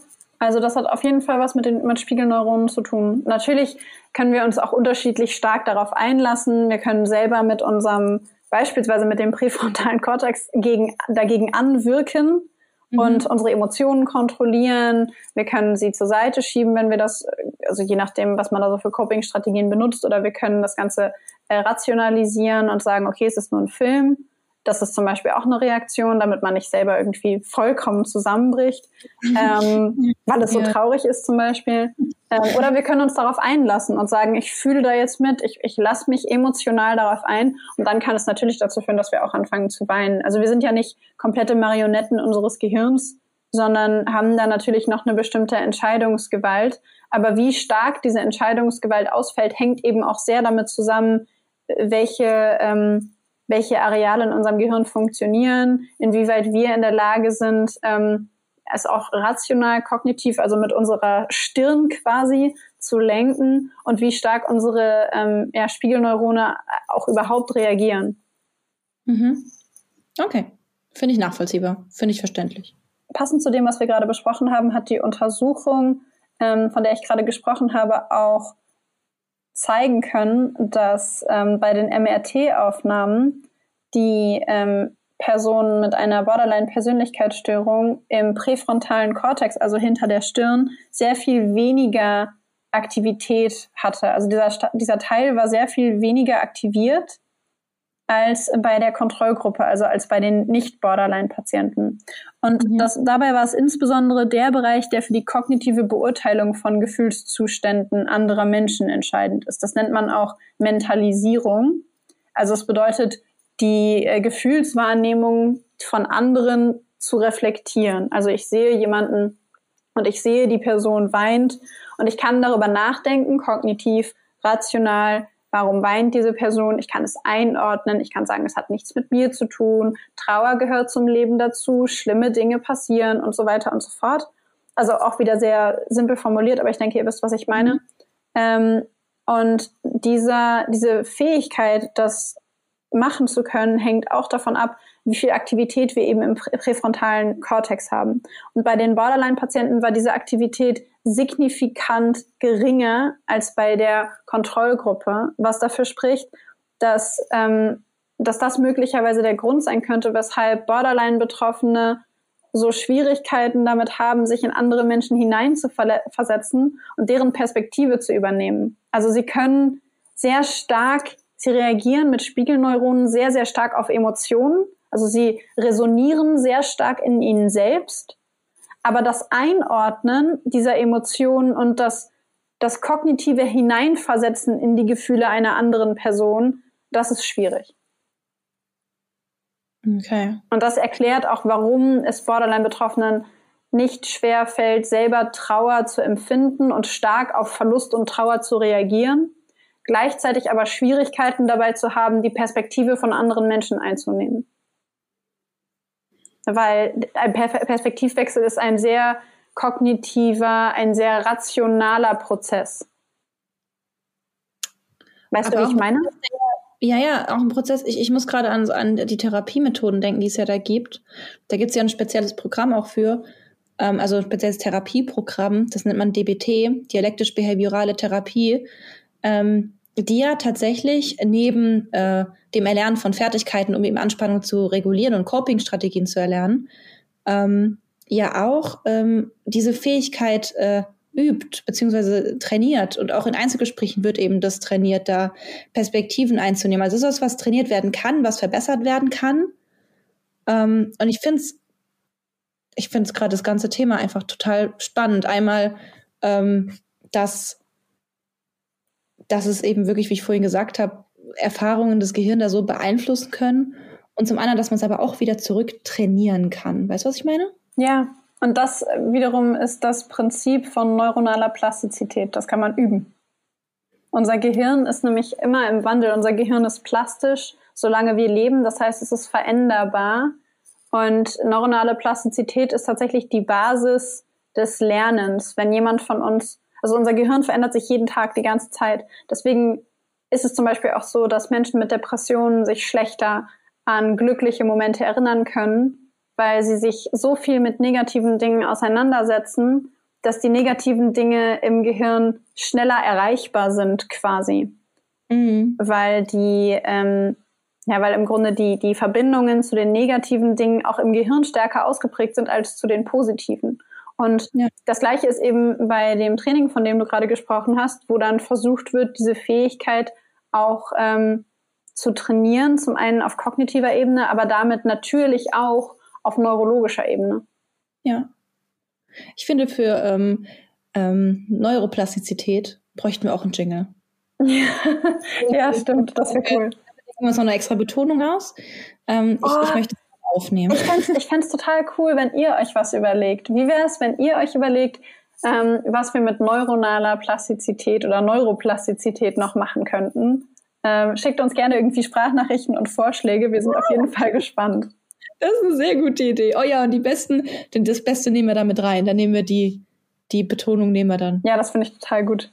Speaker 1: also das hat auf jeden Fall was mit den mit Spiegelneuronen zu tun. Natürlich können wir uns auch unterschiedlich stark darauf einlassen. Wir können selber mit unserem beispielsweise mit dem präfrontalen Kortex gegen, dagegen anwirken mhm. und unsere Emotionen kontrollieren. Wir können sie zur Seite schieben, wenn wir das, also je nachdem, was man da so für Coping-Strategien benutzt, oder wir können das Ganze äh, rationalisieren und sagen, okay, es ist nur ein Film. Das ist zum Beispiel auch eine Reaktion, damit man nicht selber irgendwie vollkommen zusammenbricht, ähm, weil es so traurig ist zum Beispiel. Ähm, oder wir können uns darauf einlassen und sagen, ich fühle da jetzt mit, ich, ich lasse mich emotional darauf ein. Und dann kann es natürlich dazu führen, dass wir auch anfangen zu weinen. Also wir sind ja nicht komplette Marionetten unseres Gehirns, sondern haben da natürlich noch eine bestimmte Entscheidungsgewalt. Aber wie stark diese Entscheidungsgewalt ausfällt, hängt eben auch sehr damit zusammen, welche ähm, welche Areale in unserem Gehirn funktionieren, inwieweit wir in der Lage sind, ähm, es auch rational, kognitiv, also mit unserer Stirn quasi zu lenken und wie stark unsere ähm, ja, Spiegelneurone auch überhaupt reagieren.
Speaker 3: Mhm. Okay, finde ich nachvollziehbar, finde ich verständlich.
Speaker 1: Passend zu dem, was wir gerade besprochen haben, hat die Untersuchung, ähm, von der ich gerade gesprochen habe, auch zeigen können, dass ähm, bei den MRT-Aufnahmen die ähm, Personen mit einer Borderline-Persönlichkeitsstörung im präfrontalen Kortex, also hinter der Stirn, sehr viel weniger Aktivität hatte. Also dieser, dieser Teil war sehr viel weniger aktiviert als bei der Kontrollgruppe, also als bei den Nicht-Borderline-Patienten. Und mhm. das, dabei war es insbesondere der Bereich, der für die kognitive Beurteilung von Gefühlszuständen anderer Menschen entscheidend ist. Das nennt man auch Mentalisierung. Also es bedeutet, die äh, Gefühlswahrnehmung von anderen zu reflektieren. Also ich sehe jemanden und ich sehe, die Person weint und ich kann darüber nachdenken, kognitiv, rational, warum weint diese Person, ich kann es einordnen, ich kann sagen, es hat nichts mit mir zu tun, Trauer gehört zum Leben dazu, schlimme Dinge passieren und so weiter und so fort. Also auch wieder sehr simpel formuliert, aber ich denke, ihr wisst, was ich meine. Mhm. Ähm, und dieser, diese Fähigkeit, das machen zu können, hängt auch davon ab, wie viel Aktivität wir eben im präfrontalen Kortex haben. Und bei den Borderline-Patienten war diese Aktivität signifikant geringer als bei der Kontrollgruppe, was dafür spricht, dass, ähm, dass das möglicherweise der Grund sein könnte, weshalb Borderline-Betroffene so Schwierigkeiten damit haben, sich in andere Menschen hineinzuversetzen und deren Perspektive zu übernehmen. Also sie können sehr stark sie reagieren mit Spiegelneuronen sehr, sehr stark auf Emotionen. Also sie resonieren sehr stark in ihnen selbst. Aber das Einordnen dieser Emotionen und das, das kognitive Hineinversetzen in die Gefühle einer anderen Person, das ist schwierig.
Speaker 3: Okay.
Speaker 1: Und das erklärt auch, warum es Borderline-Betroffenen nicht schwer fällt, selber Trauer zu empfinden und stark auf Verlust und Trauer zu reagieren, gleichzeitig aber Schwierigkeiten dabei zu haben, die Perspektive von anderen Menschen einzunehmen. Weil ein Perspektivwechsel ist ein sehr kognitiver, ein sehr rationaler Prozess. Weißt aber du, wie ich meine?
Speaker 3: Ja, ja, auch ein Prozess. Ich, ich muss gerade an, an die Therapiemethoden denken, die es ja da gibt. Da gibt es ja ein spezielles Programm auch für, ähm, also ein spezielles Therapieprogramm, das nennt man DBT, dialektisch-behaviorale Therapie, ähm, die ja tatsächlich neben äh, dem Erlernen von Fertigkeiten, um eben Anspannung zu regulieren und Coping-Strategien zu erlernen, ähm, ja auch ähm, diese Fähigkeit äh, übt beziehungsweise trainiert und auch in Einzelgesprächen wird eben das trainiert, da Perspektiven einzunehmen. Also das ist was, was trainiert werden kann, was verbessert werden kann. Ähm, und ich finde es, ich finde es gerade das ganze Thema einfach total spannend. Einmal, ähm, dass, dass es eben wirklich, wie ich vorhin gesagt habe, Erfahrungen des Gehirns da so beeinflussen können. Und zum anderen, dass man es aber auch wieder zurück trainieren kann. Weißt du, was ich meine?
Speaker 1: Ja, und das wiederum ist das Prinzip von neuronaler Plastizität. Das kann man üben. Unser Gehirn ist nämlich immer im Wandel. Unser Gehirn ist plastisch, solange wir leben. Das heißt, es ist veränderbar. Und neuronale Plastizität ist tatsächlich die Basis des Lernens. Wenn jemand von uns, also unser Gehirn verändert sich jeden Tag die ganze Zeit. Deswegen ist es zum Beispiel auch so, dass Menschen mit Depressionen sich schlechter an glückliche Momente erinnern können, weil sie sich so viel mit negativen Dingen auseinandersetzen, dass die negativen Dinge im Gehirn schneller erreichbar sind quasi. Mhm. Weil die, ähm, ja, weil im Grunde die, die Verbindungen zu den negativen Dingen auch im Gehirn stärker ausgeprägt sind als zu den positiven. Und ja. das Gleiche ist eben bei dem Training, von dem du gerade gesprochen hast, wo dann versucht wird, diese Fähigkeit auch ähm, zu trainieren, zum einen auf kognitiver Ebene, aber damit natürlich auch auf neurologischer Ebene.
Speaker 3: Ja. Ich finde, für ähm, ähm, Neuroplastizität bräuchten wir auch einen Jingle.
Speaker 1: ja, stimmt. Das wäre cool.
Speaker 3: Wir so eine extra Betonung aus. Ähm, oh, ich, ich, oh. möchte aufnehmen.
Speaker 1: Ich fände es total cool, wenn ihr euch was überlegt. Wie wäre es, wenn ihr euch überlegt, ähm, was wir mit neuronaler Plastizität oder Neuroplastizität noch machen könnten? Ähm, schickt uns gerne irgendwie Sprachnachrichten und Vorschläge. Wir sind auf jeden Fall gespannt.
Speaker 3: Das ist eine sehr gute Idee. Oh ja, und die besten, das Beste nehmen wir da mit rein. Dann nehmen wir die, die Betonung nehmen wir dann.
Speaker 1: Ja, das finde ich total gut.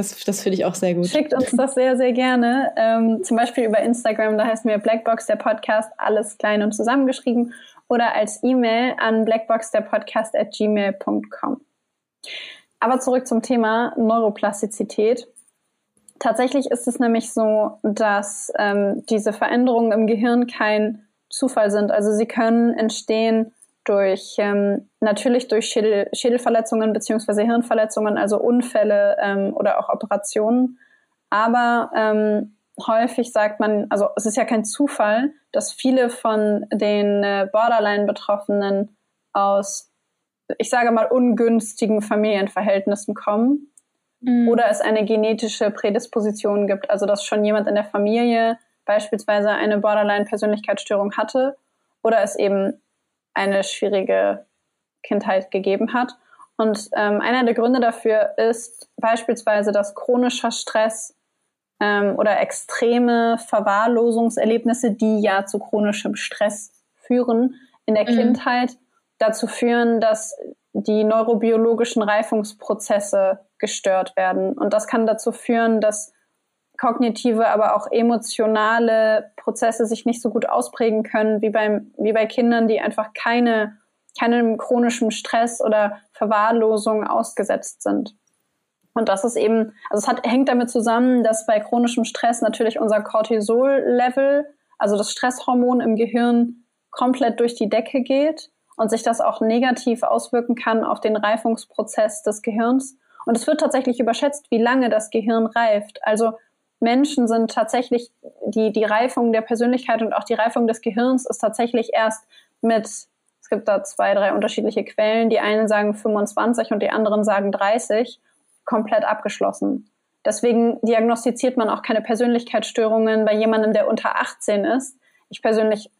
Speaker 3: Das, das finde ich auch sehr gut.
Speaker 1: Schickt uns das sehr, sehr gerne. Ähm, zum Beispiel über Instagram, da heißen wir Blackbox der Podcast, alles klein und zusammengeschrieben. Oder als E-Mail an blackboxderpodcast at gmail.com. Aber zurück zum Thema Neuroplastizität. Tatsächlich ist es nämlich so, dass ähm, diese Veränderungen im Gehirn kein Zufall sind. Also sie können entstehen durch ähm, natürlich durch Schädel, Schädelverletzungen beziehungsweise Hirnverletzungen, also Unfälle ähm, oder auch Operationen. Aber ähm, häufig sagt man, also es ist ja kein Zufall, dass viele von den äh, Borderline-Betroffenen aus, ich sage mal, ungünstigen Familienverhältnissen kommen mhm. oder es eine genetische Prädisposition gibt, also dass schon jemand in der Familie beispielsweise eine Borderline-Persönlichkeitsstörung hatte oder es eben eine schwierige Kindheit gegeben hat. Und ähm, einer der Gründe dafür ist beispielsweise, dass chronischer Stress ähm, oder extreme Verwahrlosungserlebnisse, die ja zu chronischem Stress führen, in der mhm. Kindheit dazu führen, dass die neurobiologischen Reifungsprozesse gestört werden. Und das kann dazu führen, dass kognitive, aber auch emotionale Prozesse sich nicht so gut ausprägen können wie beim, wie bei Kindern, die einfach keine, keinem chronischen Stress oder Verwahrlosung ausgesetzt sind. Und das ist eben, also es hat, hängt damit zusammen, dass bei chronischem Stress natürlich unser Cortisol-Level, also das Stresshormon im Gehirn, komplett durch die Decke geht und sich das auch negativ auswirken kann auf den Reifungsprozess des Gehirns. Und es wird tatsächlich überschätzt, wie lange das Gehirn reift. Also Menschen sind tatsächlich, die, die Reifung der Persönlichkeit und auch die Reifung des Gehirns ist tatsächlich erst mit, es gibt da zwei, drei unterschiedliche Quellen, die einen sagen 25 und die anderen sagen 30, komplett abgeschlossen. Deswegen diagnostiziert man auch keine Persönlichkeitsstörungen bei jemandem, der unter 18 ist. Ich persönlich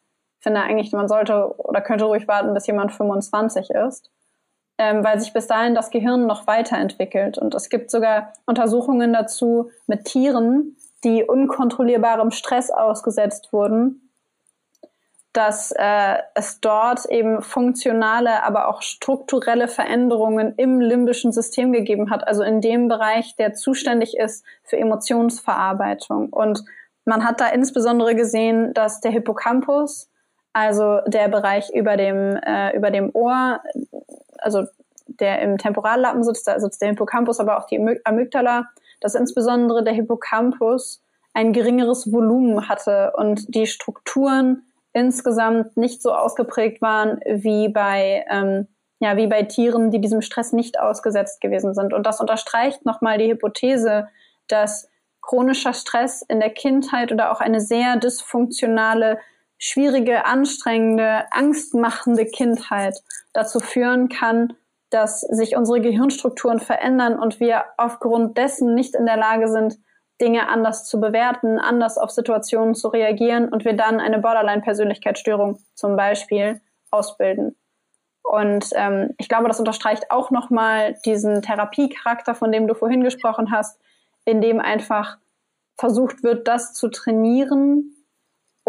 Speaker 1: finde eigentlich, man sollte oder könnte ruhig warten, bis jemand 25 ist, ähm, weil sich bis dahin das Gehirn noch weiterentwickelt. Und es gibt sogar Untersuchungen dazu mit Tieren, die unkontrollierbarem Stress ausgesetzt wurden, dass äh, es dort eben funktionale, aber auch strukturelle Veränderungen im limbischen System gegeben hat, also in dem Bereich, der zuständig ist für Emotionsverarbeitung. Und man hat da insbesondere gesehen, dass der Hippocampus, also der Bereich über dem, äh, über dem Ohr, also der im Temporallappen sitzt, da sitzt der Hippocampus, aber auch die Amygdala, dass insbesondere der Hippocampus ein geringeres Volumen hatte und die Strukturen insgesamt nicht so ausgeprägt waren wie bei, ähm, ja, wie bei Tieren, die diesem Stress nicht ausgesetzt gewesen sind. Und das unterstreicht nochmal die Hypothese, dass chronischer Stress in der Kindheit oder auch eine sehr dysfunktionale, schwierige, anstrengende, angstmachende Kindheit dazu führen kann, dass sich unsere Gehirnstrukturen verändern und wir aufgrund dessen nicht in der Lage sind, Dinge anders zu bewerten, anders auf Situationen zu reagieren und wir dann eine Borderline-Persönlichkeitsstörung zum Beispiel ausbilden. Und ähm, ich glaube, das unterstreicht auch nochmal diesen Therapiecharakter, von dem du vorhin gesprochen hast, in dem einfach versucht wird, das zu trainieren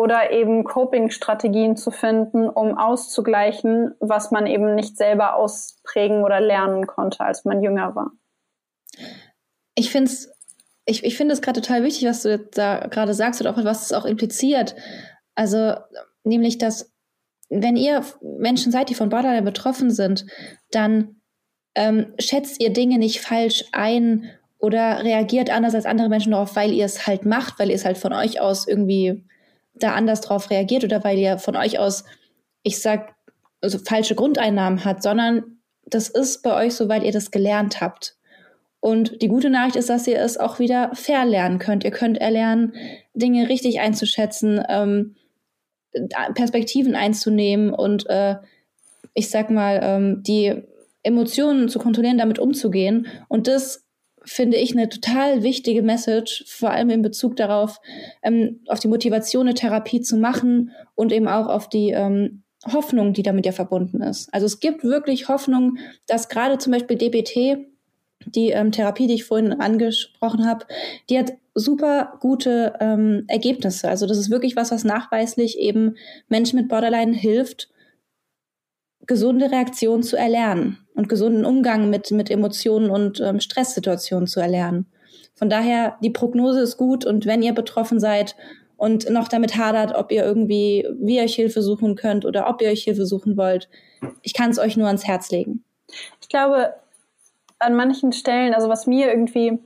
Speaker 1: oder eben Coping-Strategien zu finden, um auszugleichen, was man eben nicht selber ausprägen oder lernen konnte, als man jünger war.
Speaker 3: Ich finde es ich, ich finde gerade total wichtig, was du da gerade sagst und auch was es auch impliziert. Also, nämlich, dass wenn ihr Menschen seid, die von Borderline betroffen sind, dann ähm, schätzt ihr Dinge nicht falsch ein oder reagiert anders als andere Menschen darauf, weil ihr es halt macht, weil ihr es halt von euch aus irgendwie da anders drauf reagiert oder weil ihr von euch aus, ich sag, also falsche Grundeinnahmen hat, sondern das ist bei euch so, weil ihr das gelernt habt. Und die gute Nachricht ist, dass ihr es auch wieder verlernen könnt. Ihr könnt erlernen, Dinge richtig einzuschätzen, ähm, Perspektiven einzunehmen und äh, ich sag mal, ähm, die Emotionen zu kontrollieren, damit umzugehen. Und das finde ich eine total wichtige Message, vor allem in Bezug darauf, ähm, auf die Motivation, eine Therapie zu machen und eben auch auf die ähm, Hoffnung, die damit ja verbunden ist. Also es gibt wirklich Hoffnung, dass gerade zum Beispiel DBT die ähm, Therapie, die ich vorhin angesprochen habe, die hat super gute ähm, Ergebnisse. Also das ist wirklich was, was nachweislich eben Menschen mit Borderline hilft, gesunde Reaktionen zu erlernen und gesunden Umgang mit, mit Emotionen und ähm, Stresssituationen zu erlernen. Von daher, die Prognose ist gut und wenn ihr betroffen seid und noch damit hadert, ob ihr irgendwie, wie ihr euch Hilfe suchen könnt oder ob ihr euch Hilfe suchen wollt, ich kann es euch nur ans Herz legen.
Speaker 1: Ich glaube, an manchen Stellen, also was mir irgendwie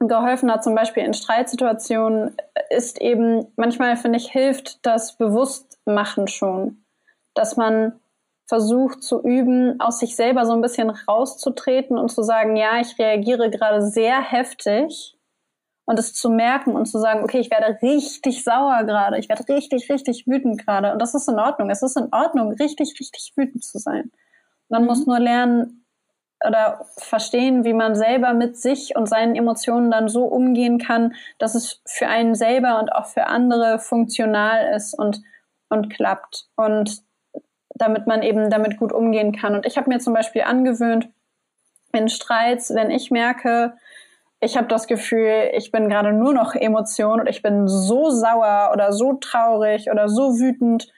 Speaker 1: geholfen hat, zum Beispiel in Streitsituationen, ist eben, manchmal finde ich, hilft das Bewusstmachen schon. Dass man versucht zu üben, aus sich selber so ein bisschen rauszutreten und zu sagen, ja, ich reagiere gerade sehr heftig und es zu merken und zu sagen, okay, ich werde richtig sauer gerade, ich werde richtig, richtig wütend gerade und das ist in Ordnung. Es ist in Ordnung, richtig, richtig wütend zu sein. Man mhm. muss nur lernen, oder verstehen, wie man selber mit sich und seinen Emotionen dann so umgehen kann, dass es für einen selber und auch für andere funktional ist und, und klappt. Und damit man eben damit gut umgehen kann. Und ich habe mir zum Beispiel angewöhnt, in Streits, wenn ich merke, ich habe das Gefühl, ich bin gerade nur noch Emotion und ich bin so sauer oder so traurig oder so wütend,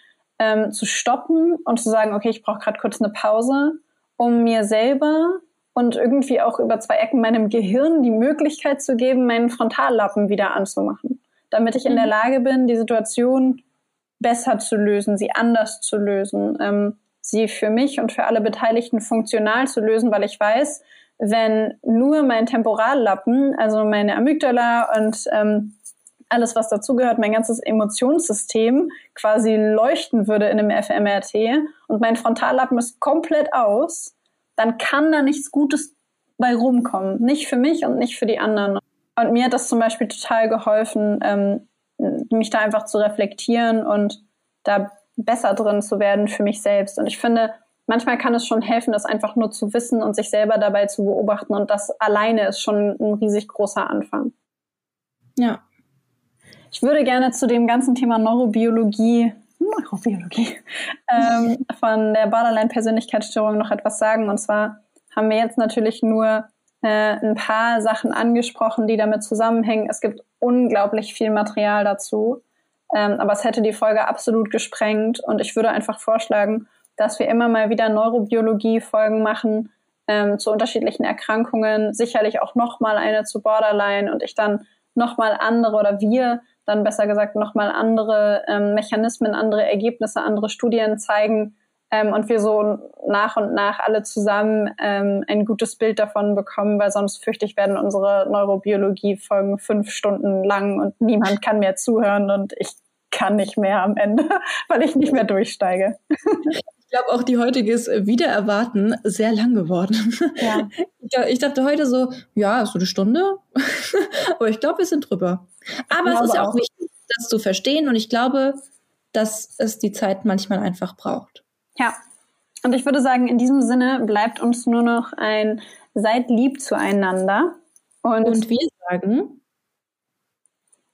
Speaker 1: ähm, zu stoppen und zu sagen, okay, ich brauche gerade kurz eine Pause um mir selber und irgendwie auch über zwei Ecken meinem Gehirn die Möglichkeit zu geben, meinen Frontallappen wieder anzumachen, damit ich in der mhm. Lage bin, die Situation besser zu lösen, sie anders zu lösen, ähm, sie für mich und für alle Beteiligten funktional zu lösen, weil ich weiß, wenn nur mein Temporallappen, also meine Amygdala und ähm, alles, was dazugehört, mein ganzes Emotionssystem quasi leuchten würde in einem fMRT und mein Frontallappen ist komplett aus, dann kann da nichts Gutes bei rumkommen. Nicht für mich und nicht für die anderen. Und mir hat das zum Beispiel total geholfen, ähm, mich da einfach zu reflektieren und da besser drin zu werden für mich selbst. Und ich finde, manchmal kann es schon helfen, das einfach nur zu wissen und sich selber dabei zu beobachten. Und das alleine ist schon ein riesig großer Anfang.
Speaker 3: Ja.
Speaker 1: Ich würde gerne zu dem ganzen Thema Neurobiologie, Neurobiologie ähm, von der Borderline-Persönlichkeitsstörung noch etwas sagen. Und zwar haben wir jetzt natürlich nur äh, ein paar Sachen angesprochen, die damit zusammenhängen. Es gibt unglaublich viel Material dazu. Ähm, aber es hätte die Folge absolut gesprengt. Und ich würde einfach vorschlagen, dass wir immer mal wieder Neurobiologie-Folgen machen ähm, zu unterschiedlichen Erkrankungen, sicherlich auch nochmal eine zu Borderline und ich dann nochmal andere oder wir dann besser gesagt nochmal andere ähm, Mechanismen, andere Ergebnisse, andere Studien zeigen ähm, und wir so nach und nach alle zusammen ähm, ein gutes Bild davon bekommen, weil sonst fürchte ich, werden unsere Neurobiologie-Folgen fünf Stunden lang und niemand kann mehr zuhören und ich kann nicht mehr am Ende, weil ich nicht mehr durchsteige.
Speaker 3: Ich glaube, auch die heutige ist wieder erwarten sehr lang geworden. Ja. Ich, dachte heute so, ja, so eine Stunde. Aber ich glaube, wir sind drüber. Aber es ist ja auch, auch wichtig, das zu verstehen. Und ich glaube, dass es die Zeit manchmal einfach braucht.
Speaker 1: Ja. Und ich würde sagen, in diesem Sinne bleibt uns nur noch ein Seid lieb zueinander.
Speaker 3: Und, Und wir sagen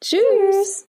Speaker 1: Tschüss.